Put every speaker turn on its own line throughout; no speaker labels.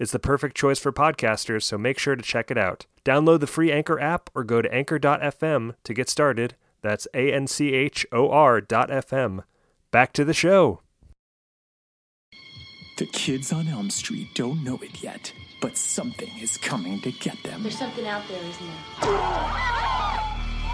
It's the perfect choice for podcasters, so make sure to check it out. Download the free Anchor app or go to anchor.fm to get started. That's A N C H O R dot FM. Back to the show.
The kids on Elm Street don't know it yet, but something is coming to get them.
There's something out there, isn't there?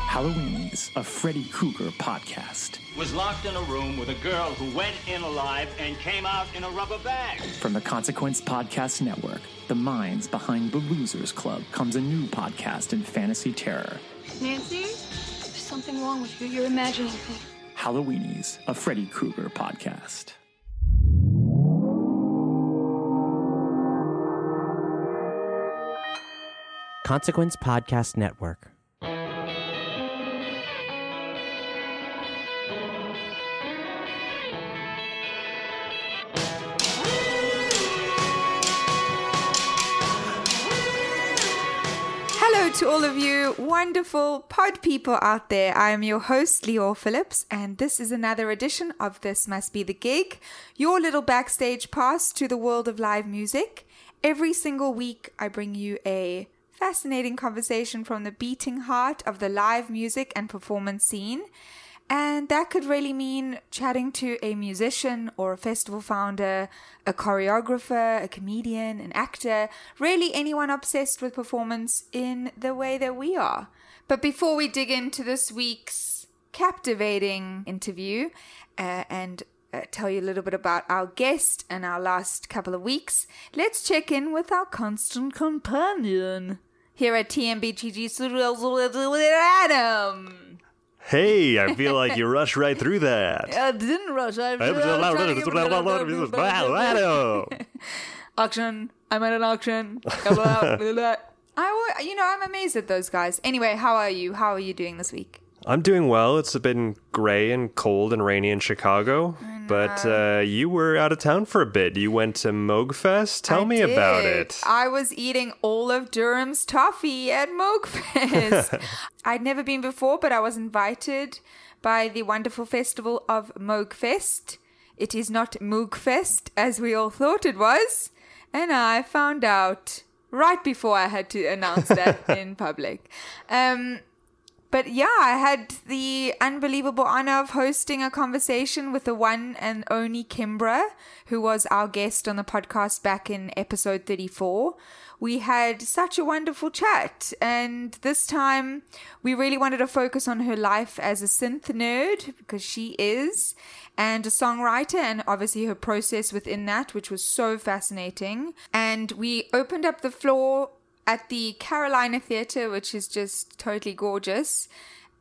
Halloweenies, a Freddy Krueger podcast.
was locked in a room with a girl who went in alive and came out in a rubber bag.
From the Consequence Podcast Network, the minds behind the Losers Club, comes a new podcast in fantasy terror.
Nancy? There's something wrong with you. You're imagining things.
Halloweenies, a Freddy Krueger podcast.
Consequence Podcast Network.
To all of you wonderful pod people out there. I am your host, Lior Phillips, and this is another edition of This Must Be the Gig, your little backstage pass to the world of live music. Every single week, I bring you a fascinating conversation from the beating heart of the live music and performance scene. And that could really mean chatting to a musician or a festival founder, a choreographer, a comedian, an actor, really anyone obsessed with performance in the way that we are. But before we dig into this week's captivating interview uh, and uh, tell you a little bit about our guest and our last couple of weeks, let's check in with our constant companion here at TMBTG Adam.
Hey, I feel like you rushed right through that.
I didn't rush. I was auction. I'm at an auction. I, you know, I'm amazed at those guys. Anyway, how are you? How are you doing this week?
I'm doing well. It's been gray and cold and rainy in Chicago, but uh, you were out of town for a bit. You went to Moogfest. Tell
I
me about it.
I was eating all of Durham's toffee at Moogfest. I'd never been before, but I was invited by the wonderful festival of Moogfest. It is not Moogfest as we all thought it was, and I found out right before I had to announce that in public. Um, but yeah, I had the unbelievable honor of hosting a conversation with the one and only Kimbra, who was our guest on the podcast back in episode 34. We had such a wonderful chat, and this time we really wanted to focus on her life as a synth nerd, because she is, and a songwriter, and obviously her process within that, which was so fascinating. And we opened up the floor at the Carolina Theatre, which is just totally gorgeous.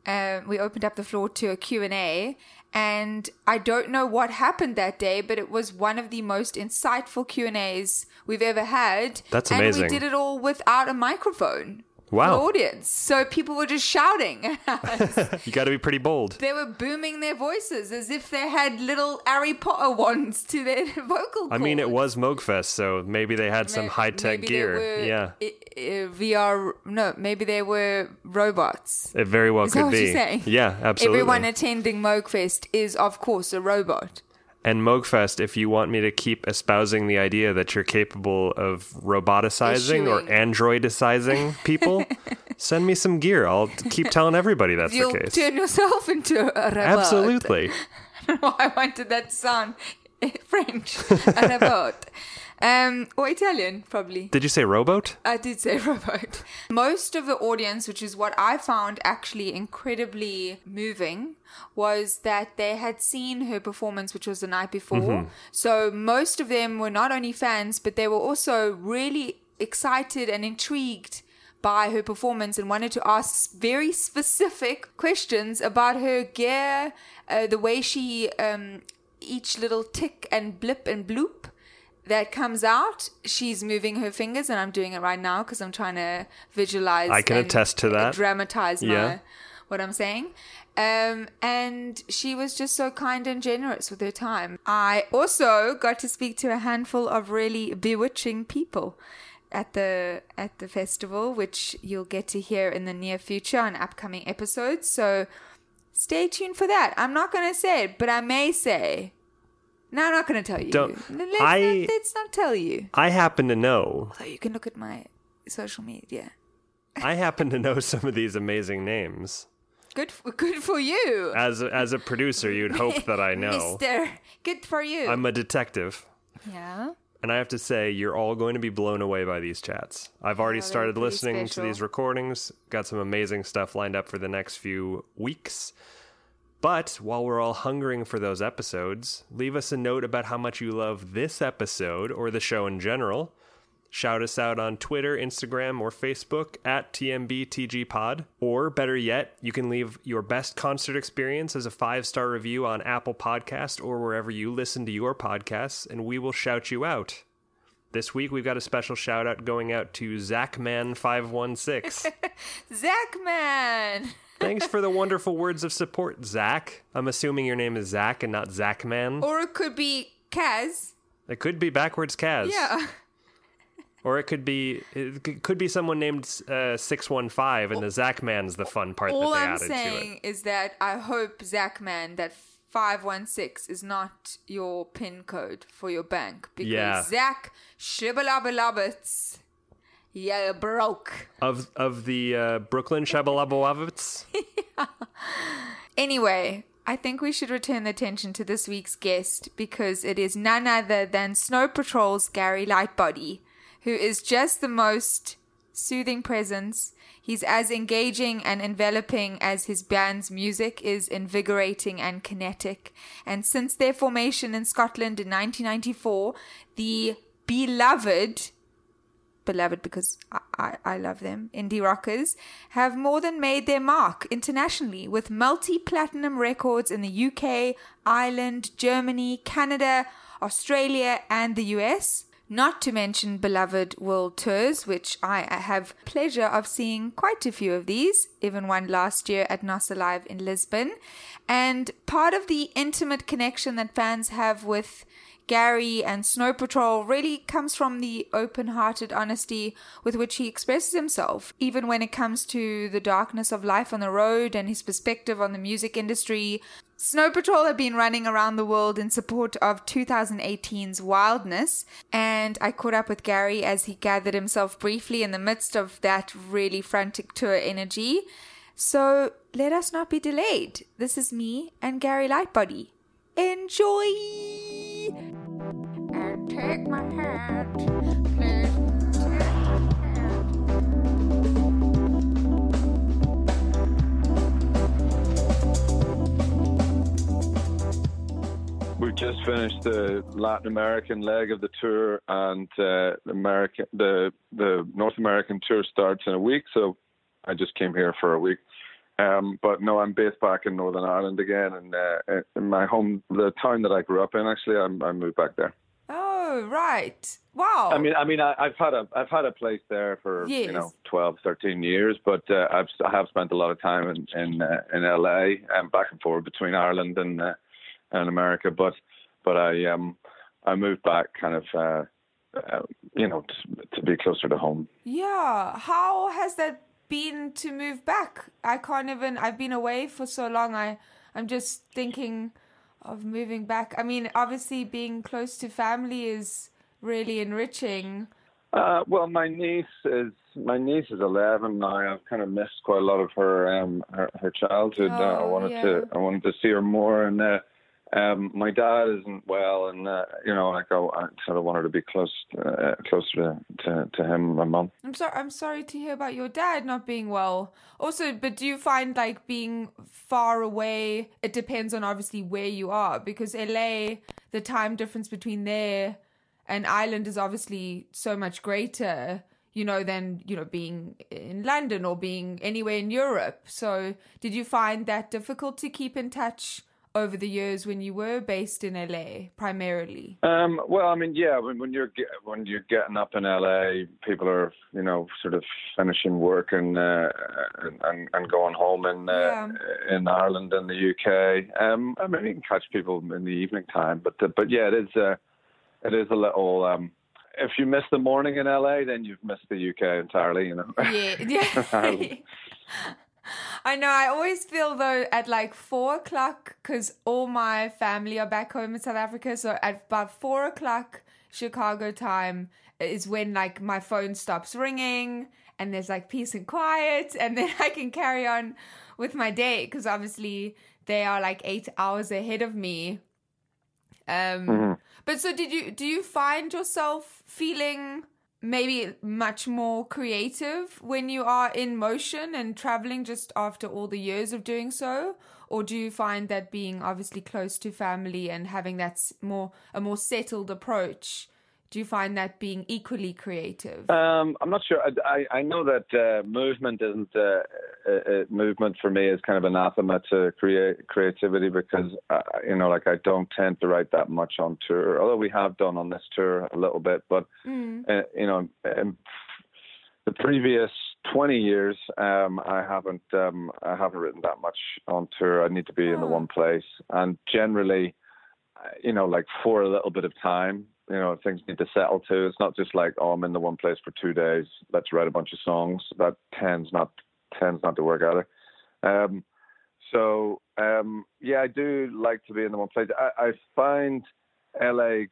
Uh, we opened up the floor to a Q&A and I don't know what happened that day, but it was one of the most insightful Q&As we've ever had.
That's amazing.
And we did it all without a microphone.
Wow.
the audience. So people were just shouting.
You got to be pretty bold.
they were booming their voices as if they had little Harry Potter wands to their vocal
I mean, it was Moogfest, so maybe they had some high tech gear.
were
yeah,
VR. No, maybe they were robots.
it very well
Is
could
what
be. Yeah, absolutely.
Everyone attending Moogfest is, of course, a robot.
And Moogfest, if you want me to keep espousing the idea that you're capable of roboticizing or androidicizing people, send me some gear. I'll keep telling everybody that's
You'll
the case.
turn yourself into a robot.
Absolutely.
I wanted that sound French. a robot. Um, or Italian, probably.
Did you say rowboat?
I did say robot. Most of the audience, which is what I found actually incredibly moving, was that they had seen her performance, which was the night before.
Mhm.
So most of them were not only fans, but they were also really excited and intrigued by her performance and wanted to ask very specific questions about her gear, uh, the way she, um, each little tick and blip and bloop that comes out, she's moving her fingers, and I'm doing it right now because I'm trying to visualize.
I can
and
attest to that.
Dramatize my what I'm saying. Um, and she was just so kind and generous with her time. I also got to speak to a handful of really bewitching people at the at the festival, which you'll get to hear in the near future on upcoming episodes. So stay tuned for that. I'm not going to say it, but I may say. No, I'm not going to tell you.
Don't-
let's,
I-
not, let's not tell you.
I happen to know.
Although you can look at my social media.
I happen to know some of these amazing names.
Good, for, good for you,
As a, as a producer, you'd hope that I know.
Mister. Good for you.
I'm a detective.
yeah.
And I have to say, you're all going to be blown away by these chats. I've already started listening to these recordings, got some amazing stuff lined up for the next few weeks. But while we're all hungering for those episodes, leave us a note about how much you love this episode or the show in general. Shout us out on Twitter, Instagram, or Facebook at TMBTGPod. Or better yet, you can leave your best concert experience as a five star review on Apple Podcast or wherever you listen to your podcasts, and we will shout you out. This week, we've got a special shout out going out to Zachman516.
Zach man.
Thanks for the wonderful words of support, Zach. I'm assuming your name is Zach and not Zachman.
Or it could be Kaz.
It could be backwards Kaz.
Yeah.
Or it could be it could- be someone named uh, six one five, and the Zachman's the fun part
All
that they
I'm
added to
saying is that I hope Zach man that 516 is not your pin code for your bank because
Yeah.
Zach shibbalabalabbits. Yeah, broke.
Of of the uh, Brooklyn Shabalabawavits.
Anyway, I think we should return the attention to this week's guest because it is none other than Snow Patrol's Gary Lightbody, who is just the most soothing presence. He's as engaging and enveloping as his band's music is invigorating and kinetic. And since their formation in Scotland in 1994, the beloved beloved because I, I, I love them, indie rockers, have more than made their mark internationally with multi platinum records in the UK, Ireland, Germany, Canada, Australia, and the US. Not to mention beloved world tours, which I have pleasure of seeing quite a few of these, even one last year at Nos Alive in Lisbon. And part of the intimate connection that fans have with Gary and Snow Patrol really comes from the open hearted honesty with which he expresses himself, even when it comes to the darkness of life on the road and his perspective on the music industry. Snow Patrol have been running around the world in support of 2018's Wildness, and I caught up with Gary as he gathered himself briefly in the midst of that really frantic tour energy. So let us not be delayed. This is me and Gary Lightbody. Enjoy! And take my hand, please.
We've just finished the Latin American leg of the tour, and uh, the American the the North American tour starts in a week. So I just came here for a week. Um, but no, I'm based back in Northern Ireland again, and uh, in my home, the town that I grew up in. Actually, I'm, I moved back there.
Oh,
right. Wow.
I mean, I mean, I, I've had a I've had a place there for
Yes.
you know 12, 13 years, but uh, I've I have spent a lot of time in in, uh, in LA and back and forth between Ireland and uh, and America. But but I um I moved back kind of uh, uh, you know to, to be closer to home.
Yeah. How has that been to move back? I can't even. I've been away for so long. I I'm just thinking of moving back. I mean, obviously, being close to family is really enriching.
Uh, well, my niece is my niece is eleven now. I've kind of missed quite a lot of her um her, her childhood. uh, I
Oh,
wanted
yeah.
to I wanted to see her more, and uh, um my dad isn't well, and uh, you know like I, I sort of wanted to be close uh, closer to, to to him, and my mum.
I'm sorry. I'm sorry to hear about your dad not being well. Also, but do you find like being far away? It depends on obviously where you are because LA, the time difference between there and Ireland is obviously so much greater. You know, than you know being in London or being anywhere in Europe. So, did you find that difficult to keep in touch over the years when you were based in LA primarily?
Um, well, I mean, yeah, when, when you're when you're getting up in LA, people are you know sort of finishing work and uh, and, and going home in uh,
Yeah.
in Ireland and the UK. Um, I mean, you can catch people in the evening time, but uh, but yeah, it is uh, it is a little. Um, if you miss the morning in LA, then you've missed the UK entirely. You know.
Yeah, yeah. I know. I always feel though at like four o'clock because all my family are back home in South Africa. So at about four o'clock Chicago time is when like my phone stops ringing and there's like peace and quiet, and then I can carry on with my day because obviously they are like eight hours ahead of me. Um, but so did you? Do you find yourself feeling? Maybe much more creative when you are in motion and traveling just after all the years of doing so? Or do you find that being obviously close to family and having that more a more settled approach do you find that being equally creative
Um, I'm not sure. I, I, I know that uh, movement isn't uh, uh, uh, movement for me is kind of anathema to create creativity because uh, you know, like I don't tend to write that much on tour. Although we have done on this tour a little bit, but
Mm.
uh, you know, um, the previous 20 years, um, I haven't um, I haven't written that much on tour. I need to be in the
Oh.
one place, and generally, you know, like for a little bit of time, you know, things need to settle to. It's not just like, oh, I'm in the one place for two days. Let's write a bunch of songs. That tends not tends not to work either. Um, so um, yeah, I do like to be in the one place. I, I find LA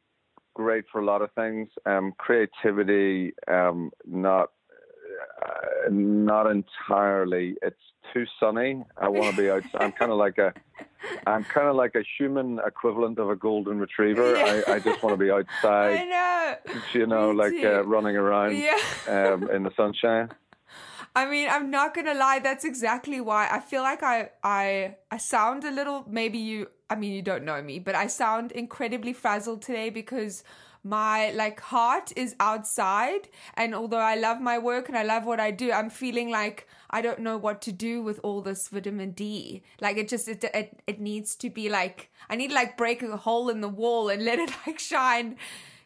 great for a lot of things. Um, creativity, um, not uh, not entirely. It's too sunny. I want to be outside. I'm kind of like a, I'm kind of like a human equivalent of a golden retriever. I, I just want to be outside.
i know
You know,
Me
like uh, running around
yeah
um, in the sunshine.
I mean, I'm not gonna lie. That's exactly why I feel like I I I sound a little. Maybe you. I mean, you don't know me, but I sound incredibly frazzled today because my like heart is outside, and although I love my work and I love what I do, I'm feeling like I don't know what to do with all this vitamin D. Like it just it it, it needs to be like I need to like break a hole in the wall and let it like shine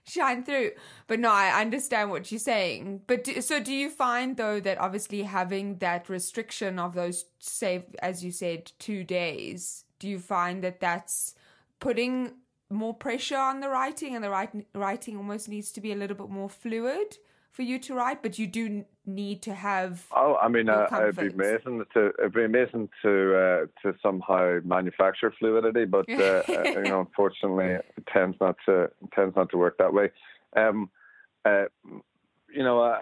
shine through. But no, I understand what you're saying. But do, so do you find though that obviously having that restriction of those, say, as you said, two days, do you find that that's putting more pressure on the writing and the write, writing almost needs to be a little bit more fluid for you to write, but you do need to have.
Oh, I mean, uh, it'd be amazing to it'd be amazing to uh, to somehow manufacture fluidity, but uh, you know, unfortunately, it tends not to it tends not to work that way. Um, uh, you know, uh,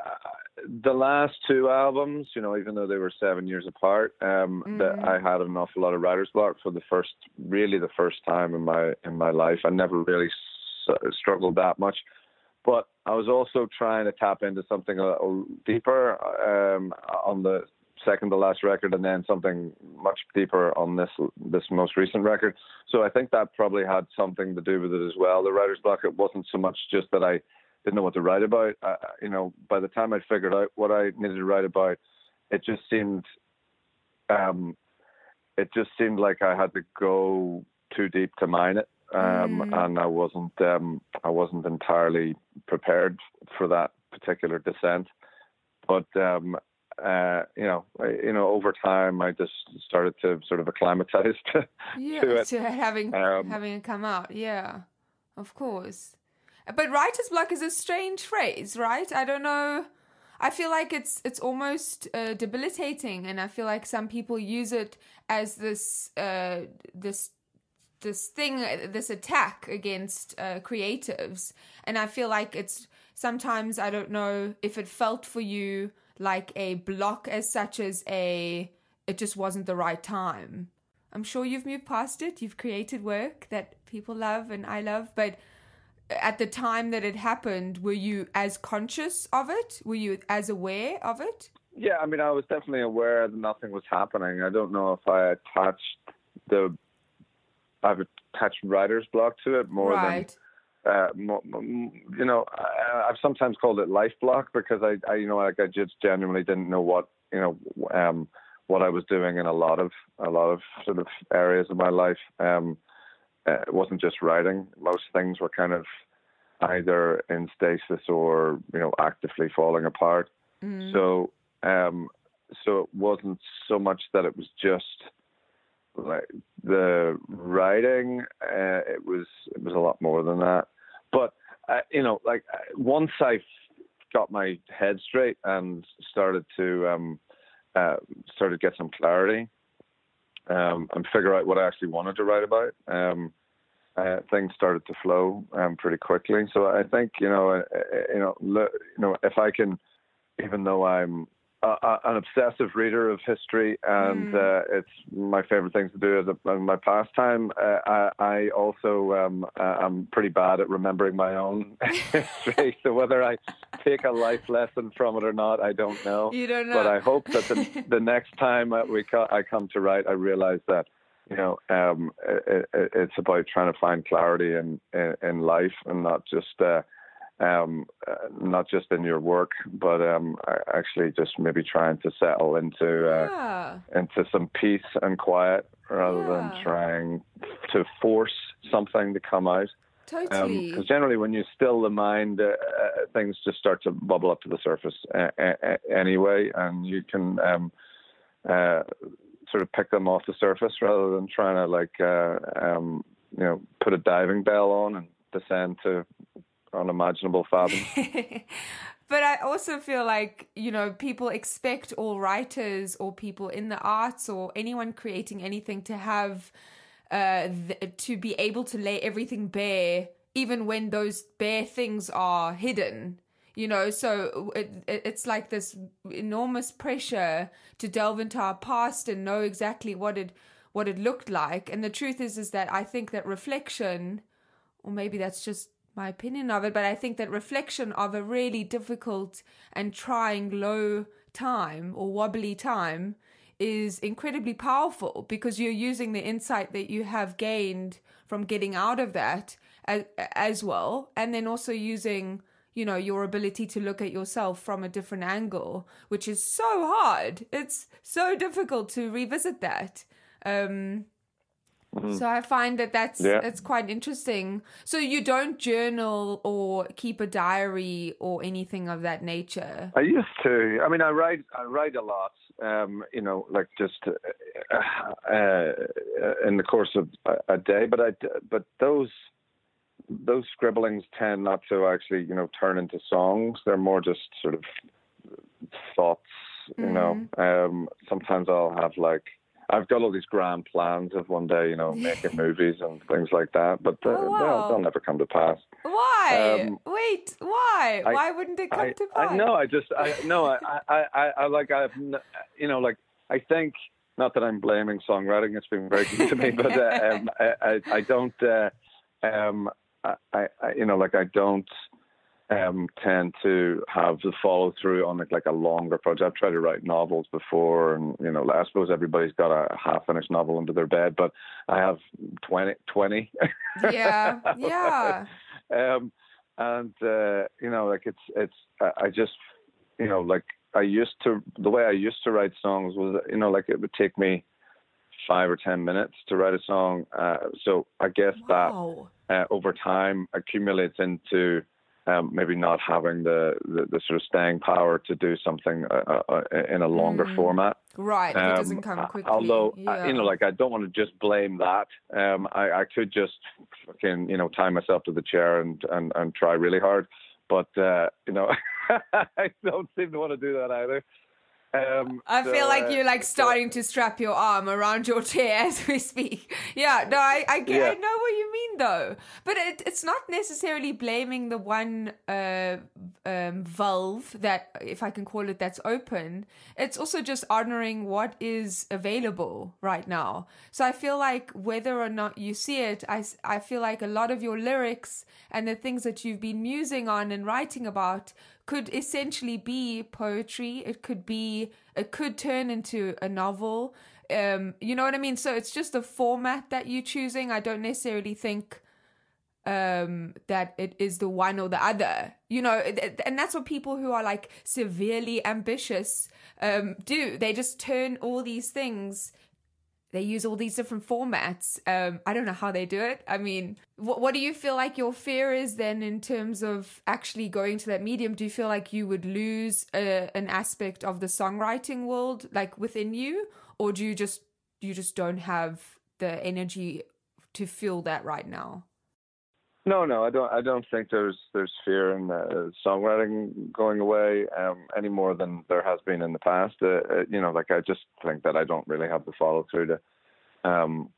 the last two albums, you know, even though they were seven years apart, um, that I had an awful lot of writer's block for the first, really the first time in my in my life. I never really s- struggled that much but I was also trying to tap into something a little deeper um, on the second to last record, and then something much deeper on this this most recent record. So I think that probably had something to do with it as well. The writer's block. It wasn't so much just that I didn't know what to write about. I, you know, by the time I figured out what I needed to write about, it just seemed, um, it just seemed like I had to go too deep to mine it. um,
Mm.
and I wasn't um, I wasn't entirely prepared for that particular descent. But um, uh, you know, I, you know, over time, I just started to sort of acclimatize to,
yeah,
to it.
to having
Um,
having it come out. Yeah, of course. But writer's block is a strange phrase, right? I don't know. I feel like it's it's almost uh, debilitating, and I feel like some people use it as this uh, this this thing, this attack against uh, creatives, and I feel like it's sometimes I don't know if it felt for you like a block as such as a it just wasn't the right time. I'm sure you've moved past it. You've created work that people love and I love, but at the time that it happened, were you as conscious of it? Were you as aware of it?
Yeah, I mean, I was definitely aware that nothing was happening. I don't know if I attached the I've attached writer's block to it more
right.
than uh, you know. I've sometimes called it life block because I, I, you know, like I just genuinely didn't know what you know um, what I was doing in a lot of a lot of sort of areas of my life. Um, uh, it wasn't just writing. Most things were kind of either in stasis or you know actively falling apart.
Mm.
So um, so it wasn't so much that it was just like the writing. Uh, it was it was a lot more than that. But uh, you know, like uh, once I got my head straight and started to um, uh, started to get some clarity um, and figure out what I actually wanted to write about. Um, uh, things started to flow um, pretty quickly. So I think you know, uh, uh, you know, le- you know, if I can, even though I'm uh, an obsessive reader of history and uh, it's my favorite things to do as a, my pastime, uh, I, I also um, uh, I'm pretty bad at remembering my own history. So whether I take a life lesson from it or not, I don't know.
You don't know.
But I hope that the, the next time we co- I come to write, I realize that you know, um, it, it, it's about trying to find clarity in, in, in life and not just, uh, um, uh, not just in your work, but um, actually just maybe trying to settle into uh,
yeah.
into some peace and quiet rather
Yeah.
than trying to force something to come out.
Totally.
Because generally, when you still the mind, uh, uh, things just start to bubble up to the surface uh, anyway, and you can um, uh, sort of pick them off the surface rather than trying to like uh, um, you know put a diving bell on and descend to unimaginable fathoms.
but I also feel like, you know, people expect all writers or people in the arts or anyone creating anything to have, uh, th- to be able to lay everything bare, even when those bare things are hidden. You know, so it, it, it's like this enormous pressure to delve into our past and know exactly what it what it looked like. And the truth is, is that I think that reflection, or maybe that's just my opinion of it, but I think that reflection of a really difficult and trying low time or wobbly time is incredibly powerful because you're using the insight that you have gained from getting out of that as, as well. And then also using, you know, your ability to look at yourself from a different angle, which is so hard. It's so difficult to revisit that. Um, so I find that that's
Yeah.
that's quite interesting. So you don't journal or keep a diary or anything of that nature.
I used to. I mean, I write. I write a lot. Um, you know, like just uh, uh, in the course of a, a day. But I. But those those scribblings tend not to actually, you know, turn into songs. They're more just sort of thoughts. You know, um, sometimes I'll have like. I've got all these grand plans of one day, you know, making movies and things like that, but uh,
Oh, wow.
they'll, they'll never come to pass.
Why?
Um,
Wait, why?
I-
why wouldn't it come
I,
to pass?
I no, I just I no, I I I, I like I've you know like I think not that I'm blaming songwriting. It's been very good to me, but uh, um, I, I don't uh, um I, I I- you know like I don't um tend to have the follow through on like, like a longer project. I've tried to write novels before, and you know I suppose everybody's got a half finished novel under their bed, but I have 20, 20.
Yeah, yeah.
um, and uh, you know, like it's it's I, I just you know like I used to the way I used to write songs was you know like it would take me five or ten minutes to write a song. Uh, so I guess
Wow.
that uh, over time accumulates into um, maybe not having the, the, the sort of staying power to do something uh, uh, in a longer
Mm.
format.
Right. If it
Um,
doesn't come
uh,
quickly.
Although, uh,
yeah.
you know, like I don't want to just blame that. Um, I, I could just fucking, you know, tie myself to the chair and, and, and try really hard. But, uh, you know, I don't seem to want to do that either. Um,
I
so,
feel like
uh,
you're like starting to strap your arm around your chair as we speak. Yeah, no, I I, get, I know what you mean though, but it, it's not necessarily blaming the one uh, um, valve that, if I can call it, that's open. It's also just honoring what is available right now. So I feel like whether or not you see it, I I feel like a lot of your lyrics and the things that you've been musing on and writing about could essentially be poetry. It could be, it could turn into a novel. Um, you know what I mean? So it's just the format that you're choosing. I don't necessarily think um that it is the one or the other you know and that's what people who are like severely ambitious um do they just turn all these things they use all these different formats um i don't know how they do it. I mean what, do you feel like your fear is then in terms of actually going to that medium? Do you feel like you would lose a, an aspect of the songwriting world like within you? Or do you just you just don't have the energy to feel that right now
No, no, I don't. I don't think there's there's fear in uh, songwriting going away um, any more than there has been in the past. Uh, uh, you know, like I just think that I don't really have the follow through to um,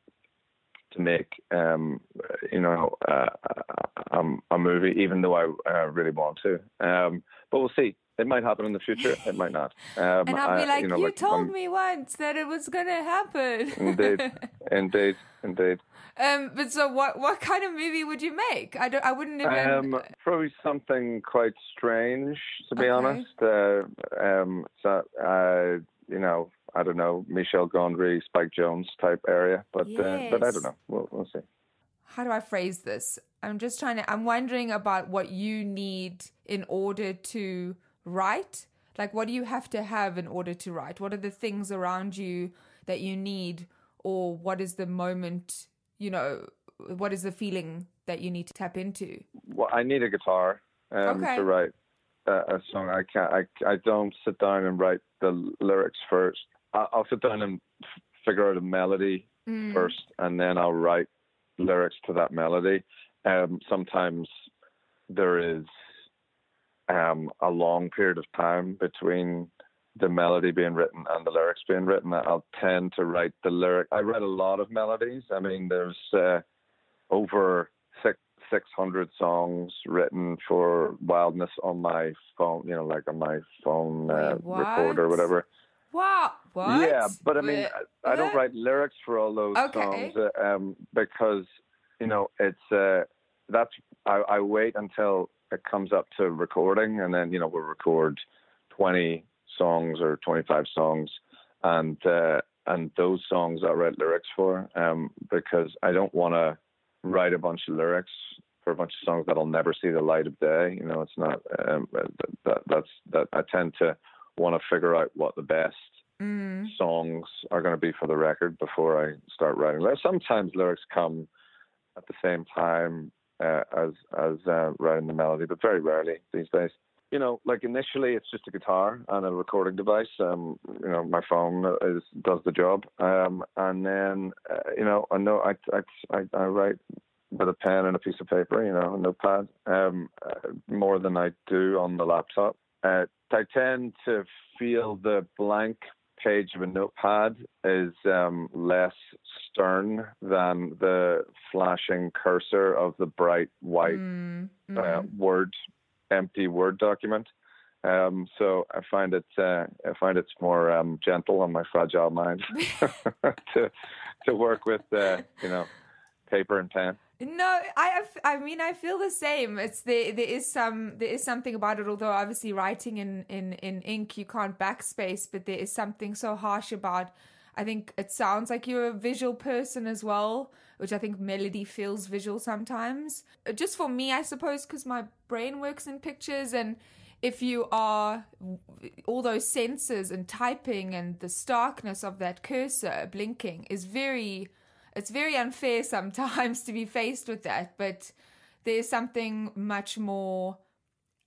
to make um, you know uh, um, a movie, even though I uh, really want to. Um, but we'll see. It might happen in the future. It might not. Um,
and I'll be
I-
like,
you, know,
you
like,
told
um,
me once that it was gonna happen.
Indeed, indeed, indeed.
um, but so what? What kind of movie would you make? I don't. I wouldn't even.
Um, probably something quite strange, to be
Okay.
honest. Uh, um, so, uh, you know, I don't know, Michel Gondry, Spike Jonze type area, but uh, but I don't know. We'll, we'll see.
how do I phrase this? I'm just trying to. I'm wondering about what you need in order to write. Like, what do you have to have in order to write? What are the things around you that you need, or what is the moment? You know, what is the feeling that you need to tap into?
Well, I need a guitar um,
Okay.
to write a, a song. I can't. I I don't sit down and write the lyrics first. I, I'll sit down and f- figure out a melody
Mm.
first, and then I'll write lyrics to that melody. Um, sometimes there is um, a long period of time between the melody being written and the lyrics being written. I'll tend to write the lyric. I write a lot of melodies. I mean, there's uh, over six. 600 songs written for Wildness on my phone, you know, like on my phone uh, recorder or whatever.
Wow. What?
Yeah, but I mean, I, I don't write lyrics for all those
Okay.
songs uh, um, because you know it's uh, that's I, I wait until it comes up to recording, and then you know we'll record twenty songs or twenty five songs, and uh, and those songs I write lyrics for um, because I don't want to write a bunch of lyrics for a bunch of songs that'll never see the light of day. You know, it's not um, that, that that's that I tend to want to figure out what the best
Mm.
songs are going to be for the record before I start writing. Sometimes lyrics come at the same time uh, as as uh, writing the melody, but very rarely these days. You know, like initially it's just a guitar and a recording device. Um, you know, my phone is does the job, um, and then uh, you know, I know I, I I write with a pen and a piece of paper, you know, a notepad, um, uh, more than I do on the laptop. Uh, I tend to feel the blank page of a notepad is um, less stern than the flashing cursor of the bright white
Mm,
uh, word, empty word document. Um, so I find it uh, I find it's more um, gentle on my fragile mind to to work with uh, you know paper and pen.
No, I I mean I feel the same. It's there there is some there is something about it. Although obviously writing in in in ink you can't backspace, but there is something so harsh about. I think it sounds like you're a visual person as well, which I think melody feels visual sometimes. Just for me, I suppose, because my brain works in pictures and if you are all those senses and typing and the starkness of that cursor blinking is very it's very unfair sometimes to be faced with that but there's something much more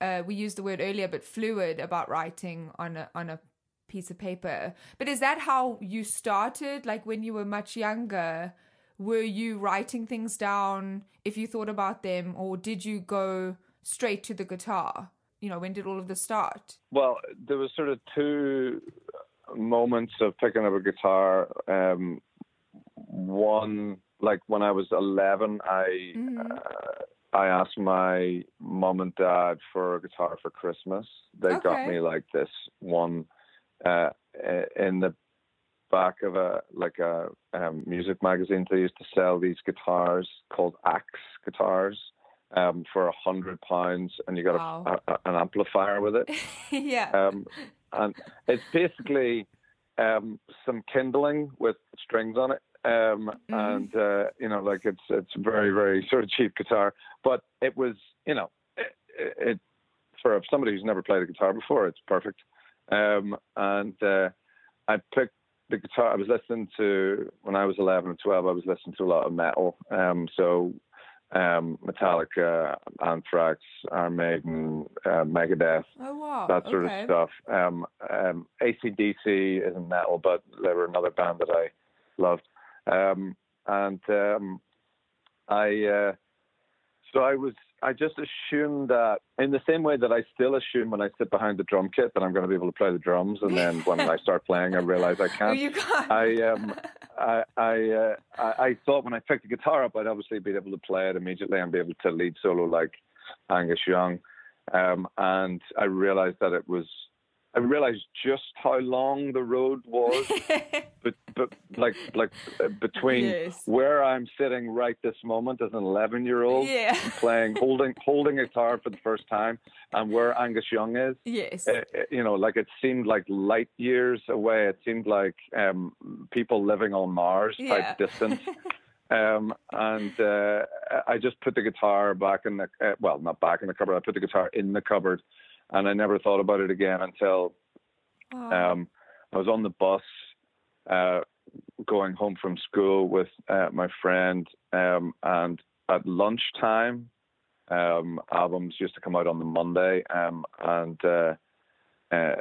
uh, we used the word earlier but fluid about writing on a on a piece of paper but is that how you started like when you were much younger were you writing things down if you thought about them or did you go straight to the guitar you know, when did all of this start?
Well, there was sort of two moments of picking up a guitar. Um, one, like when I was 11, I mm-hmm. uh, I asked my mom and dad for a guitar for Christmas. They okay. got me like this one uh, in the back of a like a um, music magazine. They used to sell these guitars called Axe guitars um, for a hundred pounds, and you got wow. a, a, an amplifier with it.
yeah.
Um, and it's basically um, some kindling with strings on it. Um, mm-hmm. and uh, you know, like it's it's very very sort of cheap guitar, but it was you know, it, it for somebody who's never played a guitar before, it's perfect. Um, and uh, I picked the guitar. I was listening to when I was 11 or 12. I was listening to a lot of metal. Um, so um, Metallica, Anthrax, Iron Maiden, uh, Megadeth,
oh, wow.
that sort
okay.
of stuff. Um, um, ACDC isn't metal, but they were another band that I loved. Um, and um, I, uh, so I was I just assumed that in the same way that I still assume when I sit behind the drum kit that I'm going to be able to play the drums, and then when I start playing, I realize I can't.
You can't.
I um, I I, uh, I I thought when I picked the guitar up, I'd obviously be able to play it immediately and be able to lead solo like Angus Young, um, and I realized that it was I realized just how long the road was, but but like like uh, between yes. where I'm sitting right this moment as an 11 year old
yeah.
playing holding holding a guitar for the first time, and where Angus Young is.
Yes,
uh, you know, like it seemed like light years away. It seemed like um, people living on Mars type distance. Um, and uh, I just put the guitar back in the uh, well, not back in the cupboard. I put the guitar in the cupboard and I never thought about it again until um, I was on the bus uh, going home from school with uh, my friend, um, and at lunchtime, um, albums used to come out on the Monday, um, and uh, uh,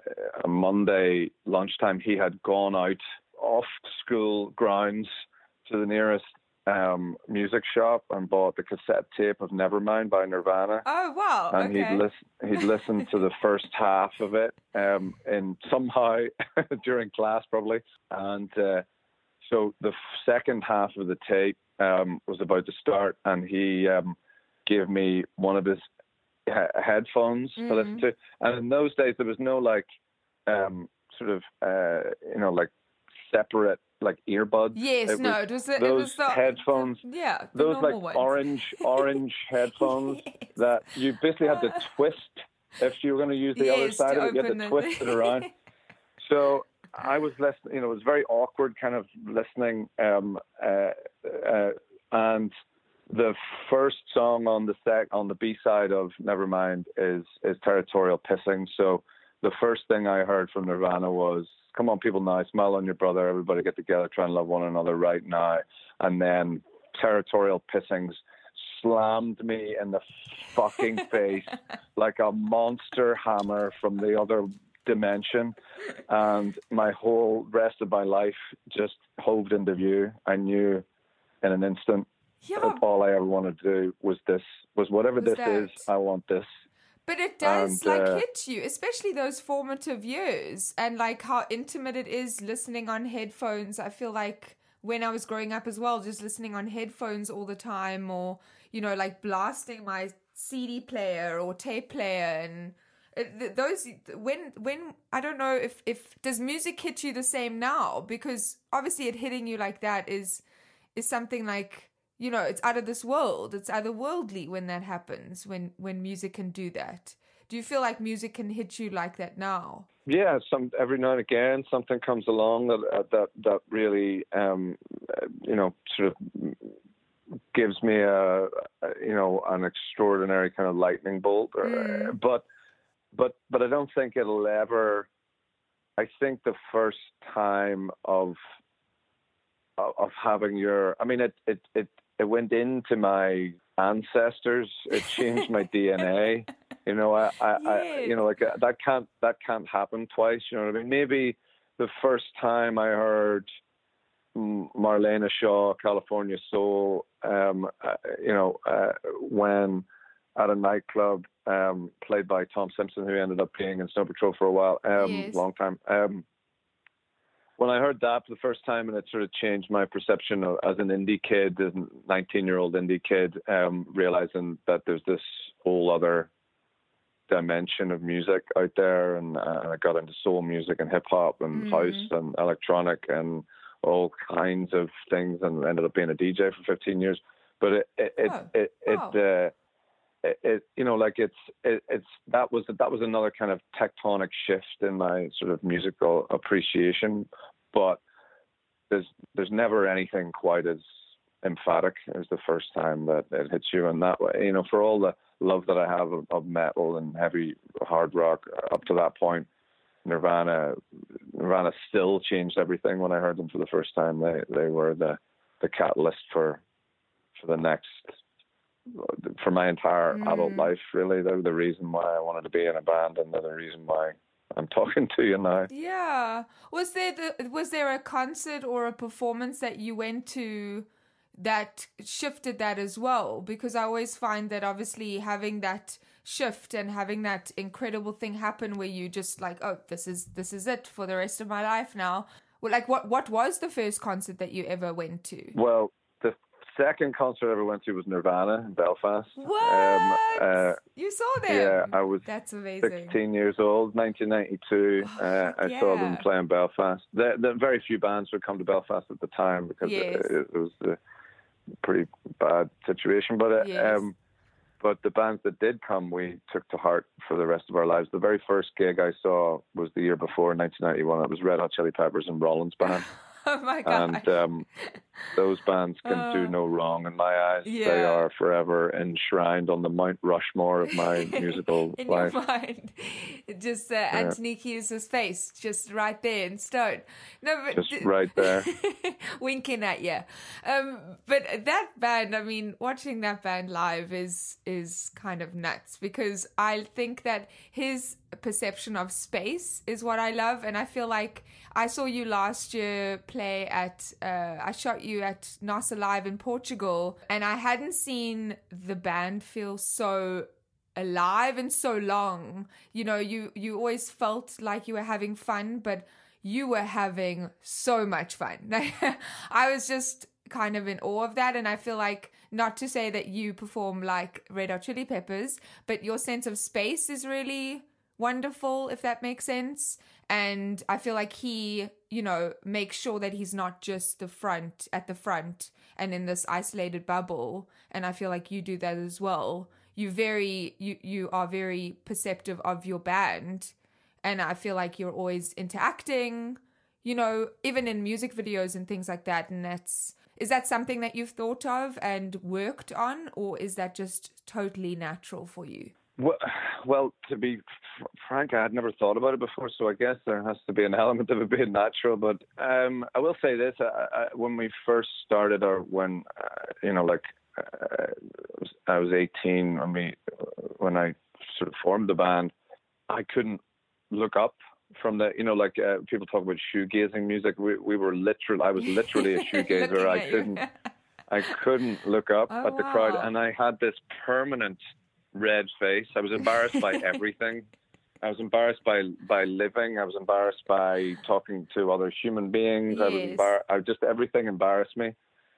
Monday lunchtime he had gone out off school grounds to the nearest um, music shop and bought the cassette tape of Nevermind by Nirvana.
Oh wow!
And
okay.
he'd listen, he'd listened to the first half of it, um, in somehow during class probably, and uh, so the second half of the tape um, was about to start, and he um, gave me one of his he- headphones mm-hmm. to listen mm-hmm. to. And in those days, there was no like um, sort of uh, you know like separate like earbuds.
Yes,
it
no, it was the,
those
it was the,
headphones.
The, yeah,
those like
ones.
orange orange headphones
yes.
that you basically had to twist if you were going to use the
yes,
other side of it. You had to twist it around. so I was listening. You know, it was very awkward, kind of listening. Um, uh, uh, and the first song on the sec on the B side of Nevermind is is Territorial Pissing. So the first thing I heard from Nirvana was come on, people now, smile on your brother, everybody get together, try and love one another right now. And then territorial pissings slammed me in the fucking face like a monster hammer from the other dimension. And my whole rest of my life just hoved into view. I knew in an instant
yeah.
that all I ever wanted to do was this, was whatever
was
this
that?
is, I want this.
But it does
And,
like
uh,
hit you, especially those formative years and like how intimate it is listening on headphones. I feel like when I was growing up as well, just listening on headphones all the time or, you know, like blasting my CD player or tape player and it, those when when I don't know if if does music hit you the same now because obviously it hitting you like that is is something like you know it's out of this world it's otherworldly when that happens when when music can do that do you feel like music can hit you like that now
yeah, some every now and again something comes along that uh, that that really um, uh, you know sort of gives me a, a you know an extraordinary kind of lightning bolt. Or,
Mm.
But but but I don't think it'll ever. I think the first time of of having your, I mean, it it it it went into my ancestors. It changed my DNA. You know, I, I, I, you know, like uh, that can't that can't happen twice. You know what I mean? Maybe the first time I heard Marlena Shaw, California Soul, um, uh, you know, uh, when at a nightclub um, played by Tom Simpson, who ended up being in Snow Patrol for a while, um, yes. long time. Um, when I heard that for the first time, and it sort of changed my perception of, as an indie kid, as a 19 year old indie kid, um, realizing that there's this whole other dimension of music out there, and uh, I got into soul music and hip hop and mm. house and electronic and all kinds of things, and ended up being a DJ for 15 years. But it it oh. it it, oh. uh, it, it, you know like it's it, it's that was that was another kind of tectonic shift in my sort of musical appreciation but there's there's never anything quite as emphatic as the first time that it hits you in that way you know for all the love that i have of, of metal and heavy hard rock up to that point nirvana nirvana still changed everything when i heard them for the first time they they were the the catalyst for for the next for my entire mm. adult life. Really, they're the reason why I wanted to be in a band, and they're the reason why I'm talking to you now.
Yeah. Was there the, was there a concert or a performance that you went to that shifted that as well? Because I always find that obviously having that shift and having that incredible thing happen where you just like, oh, this is this is it for the rest of my life now. Well, like what what was the first concert that you ever went to?
Well, second concert I ever went to was Nirvana in Belfast.
What? Um, uh, you saw them?
Yeah, I was
That's amazing.
16 years old, 1992. Oh, uh, I yeah. saw them play in Belfast. The, the, very few bands would come to Belfast at the time because yes. it, it, was a pretty bad situation. But uh, yes. um, but the bands that did come, we took to heart for the rest of our lives. The very first gig I saw was the year before, 1991. It was Red Hot Chili Peppers and Rollins Band.
Oh my god!
And um, those bands can uh, do no wrong in my eyes. Yeah. They are forever enshrined on the Mount Rushmore of my musical
in
life.
Your mind. Just uh, yeah. Anthony Kiedis' face, just right there in stone.
No, but just right there,
winking at you. Um, but that band, I mean, watching that band live is is kind of nuts because I think that his perception of space is what I love, and I feel like I saw you last year play at. Uh, I shot you at NOS Alive in Portugal, and I hadn't seen the band feel so alive and so long. You know, you you always felt like you were having fun, but you were having so much fun. I was just kind of in awe of that, and I feel like not to say that you perform like Red Hot Chili Peppers, but your sense of space is really wonderful, if that makes sense. And I feel like he, you know, make sure that he's not just the front at the front and in this isolated bubble. And I feel like you do that as well. You very you you are very perceptive of your band. And I feel like you're always interacting, you know, even in music videos and things like that. And that's is that something that you've thought of and worked on, or is that just totally natural for you?
Well, well, to be frank, I had never thought about it before, so I guess there has to be an element of it being natural. But um, I will say this: I, I, when we first started, or when uh, you know, like uh, I was 18 when we when I sort of formed the band, I couldn't look up from the you know like uh, people talk about shoegazing music. We we were literal. I was literally a shoegazer. I couldn't. I couldn't look up oh, at the wow. crowd, and I had this permanent red face. I was embarrassed by everything. I was embarrassed by by living. I was embarrassed by talking to other human beings. Yes. I was embarrassed. I just everything embarrassed me.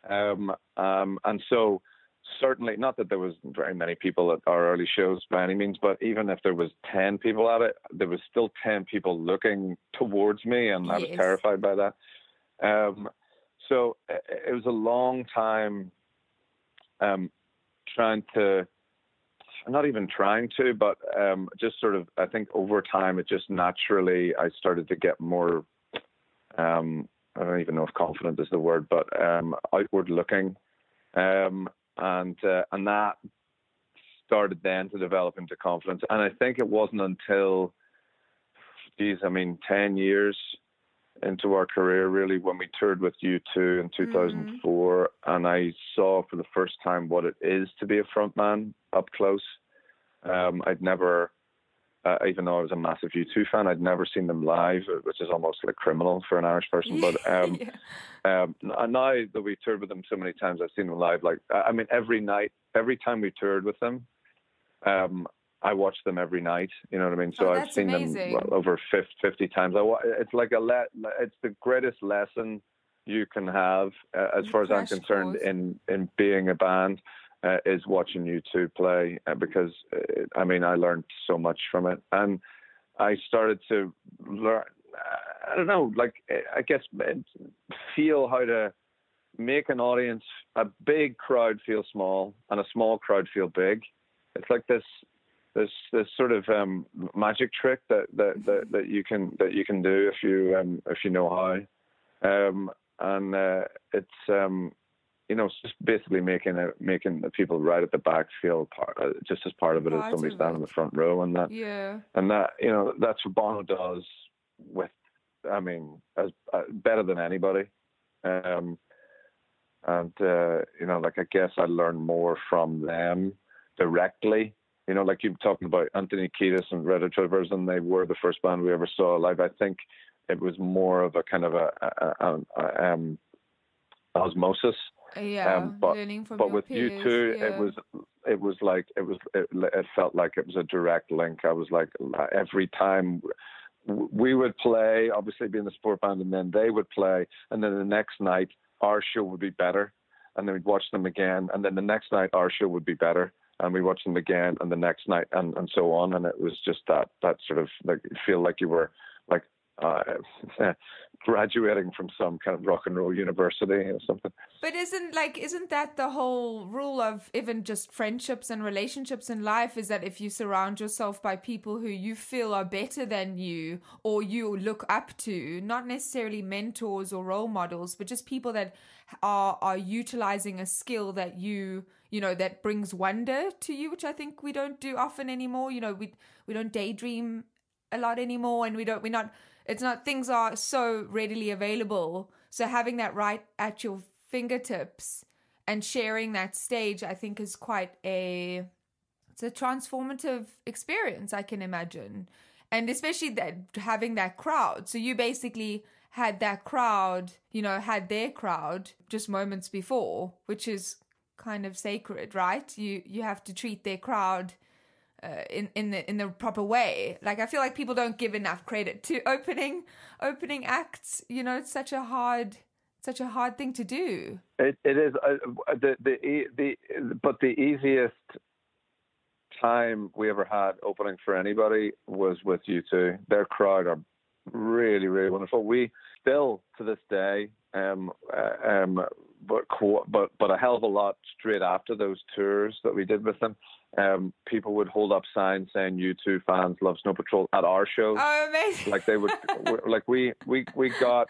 Um, um, and so certainly not that there was very many people at our early shows by any means, but even if there was ten people at it, there was still ten people looking towards me, and yes. I was terrified by that. Um, so it was a long time um, trying to not even trying to, but um, just sort of, I think over time, it just naturally, I started to get more, um, I don't even know if confident is the word, but um, outward looking. Um, and, uh, and that started then to develop into confidence. And I think it wasn't until, geez, I mean, 10 years into our career, really, when we toured with U2 in 2004, and I saw for the first time what it is to be a frontman up close. Um, I'd never, uh, even though I was a massive U2 fan, I'd never seen them live, which is almost like criminal for an Irish person. But um, um, n- now that we toured with them so many times, I've seen them live. Like, I I mean, every night, every time we toured with them, um, I watch them every night. You know what I mean? So
Oh,
I've seen
amazing.
them well, over 50, 50 times. I, it's like a le- It's the greatest lesson you can have, uh, as far as I'm concerned,
course.
in in being a band. Uh, is watching you two play uh, because uh, I mean I learned so much from it, and I started to learn. I don't know, like I guess feel how to make an audience, a big crowd feel small, and a small crowd feel big. It's like this, this, this sort of um, magic trick that, that, that, that you can that you can do if you um, if you know how. Um, and uh, it's um, you know it's just basically making it making the people right at the back feel part, uh, just as part of it as
Part
somebody standing in the front row, and that
Yeah.
and that you know that's what Bono does with, I mean, as uh, better than anybody. Um, and uh, you know, like I guess I learned more from them directly. You know, like you were talking about Anthony Kiedis and Red Hot Chili Peppers, and they were the first band we ever saw live. I think it was more of a kind of a, a, a, um, osmosis.
Yeah.
Um, but
learning from
but with U2,
yeah.
it was it was like it was it, it felt like it was a direct link. I was like every time we would play, obviously being the sport band, and then they would play, and then the next night our show would be better, and then we'd watch them again, and then the next night our show would be better, and we watched them again, and the next night, and and so on, and it was just that that sort of like feel like you were like uh, graduating from some kind of rock and roll university or something.
But isn't like isn't that the whole rule of even just friendships and relationships in life is that if you surround yourself by people who you feel are better than you or you look up to, not necessarily mentors or role models, but just people that are are utilizing a skill that you you know that brings wonder to you, which I think we don't do often anymore. You know, we we don't daydream a lot anymore and we don't we're not it's not things are so readily available. So having that right at your fingertips and sharing that stage i think is quite a it's a transformative experience i can imagine. And especially that having that crowd. So you basically had that crowd you know had their crowd just moments before which is kind of sacred right you you have to treat their crowd uh, in in the in the proper way. Like I feel like people don't give enough credit to opening opening acts. You know, it's such a hard such a hard thing to do.
It it is uh, the the e- the but the easiest time we ever had opening for anybody was with U2. Their crowd are really really wonderful. We still to this day um uh, um but but but a hell of a lot straight after those tours that we did with them. Um, people would hold up signs saying "You two fans love Snow Patrol" at our shows.
Oh, amazing!
Like they would, like we we we got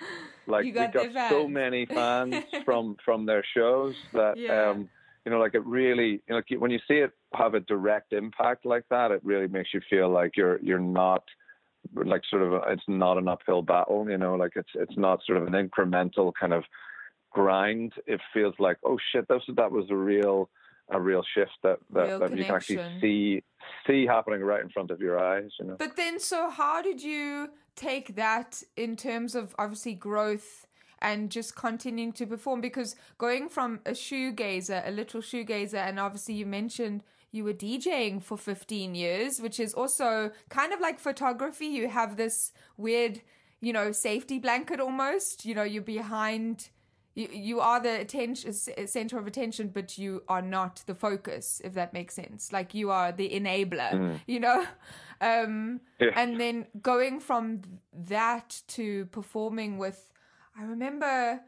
like
got
we got so many fans from from their shows that
Yeah.
um you know like it really you know when you see it have a direct impact like that it really makes you feel like you're you're not like sort of a, it's not an uphill battle you know like it's it's not sort of an incremental kind of grind it feels like oh shit that was that was a real a real shift that that,
Real
that you can actually see see happening right in front of your eyes you know
But then, so how did you take that in terms of obviously growth and just continuing to perform? Because going from a shoegazer, a literal shoegazer, and obviously you mentioned you were DJing for 15 years, which is also kind of like photography. You have this weird, you know, safety blanket almost. You know, you're behind. You, you are the attention center of attention, but you are not the focus. If that makes sense, like you are the enabler.
Mhm.
You know, um,
Yeah.
and then going from that to performing with, I remember.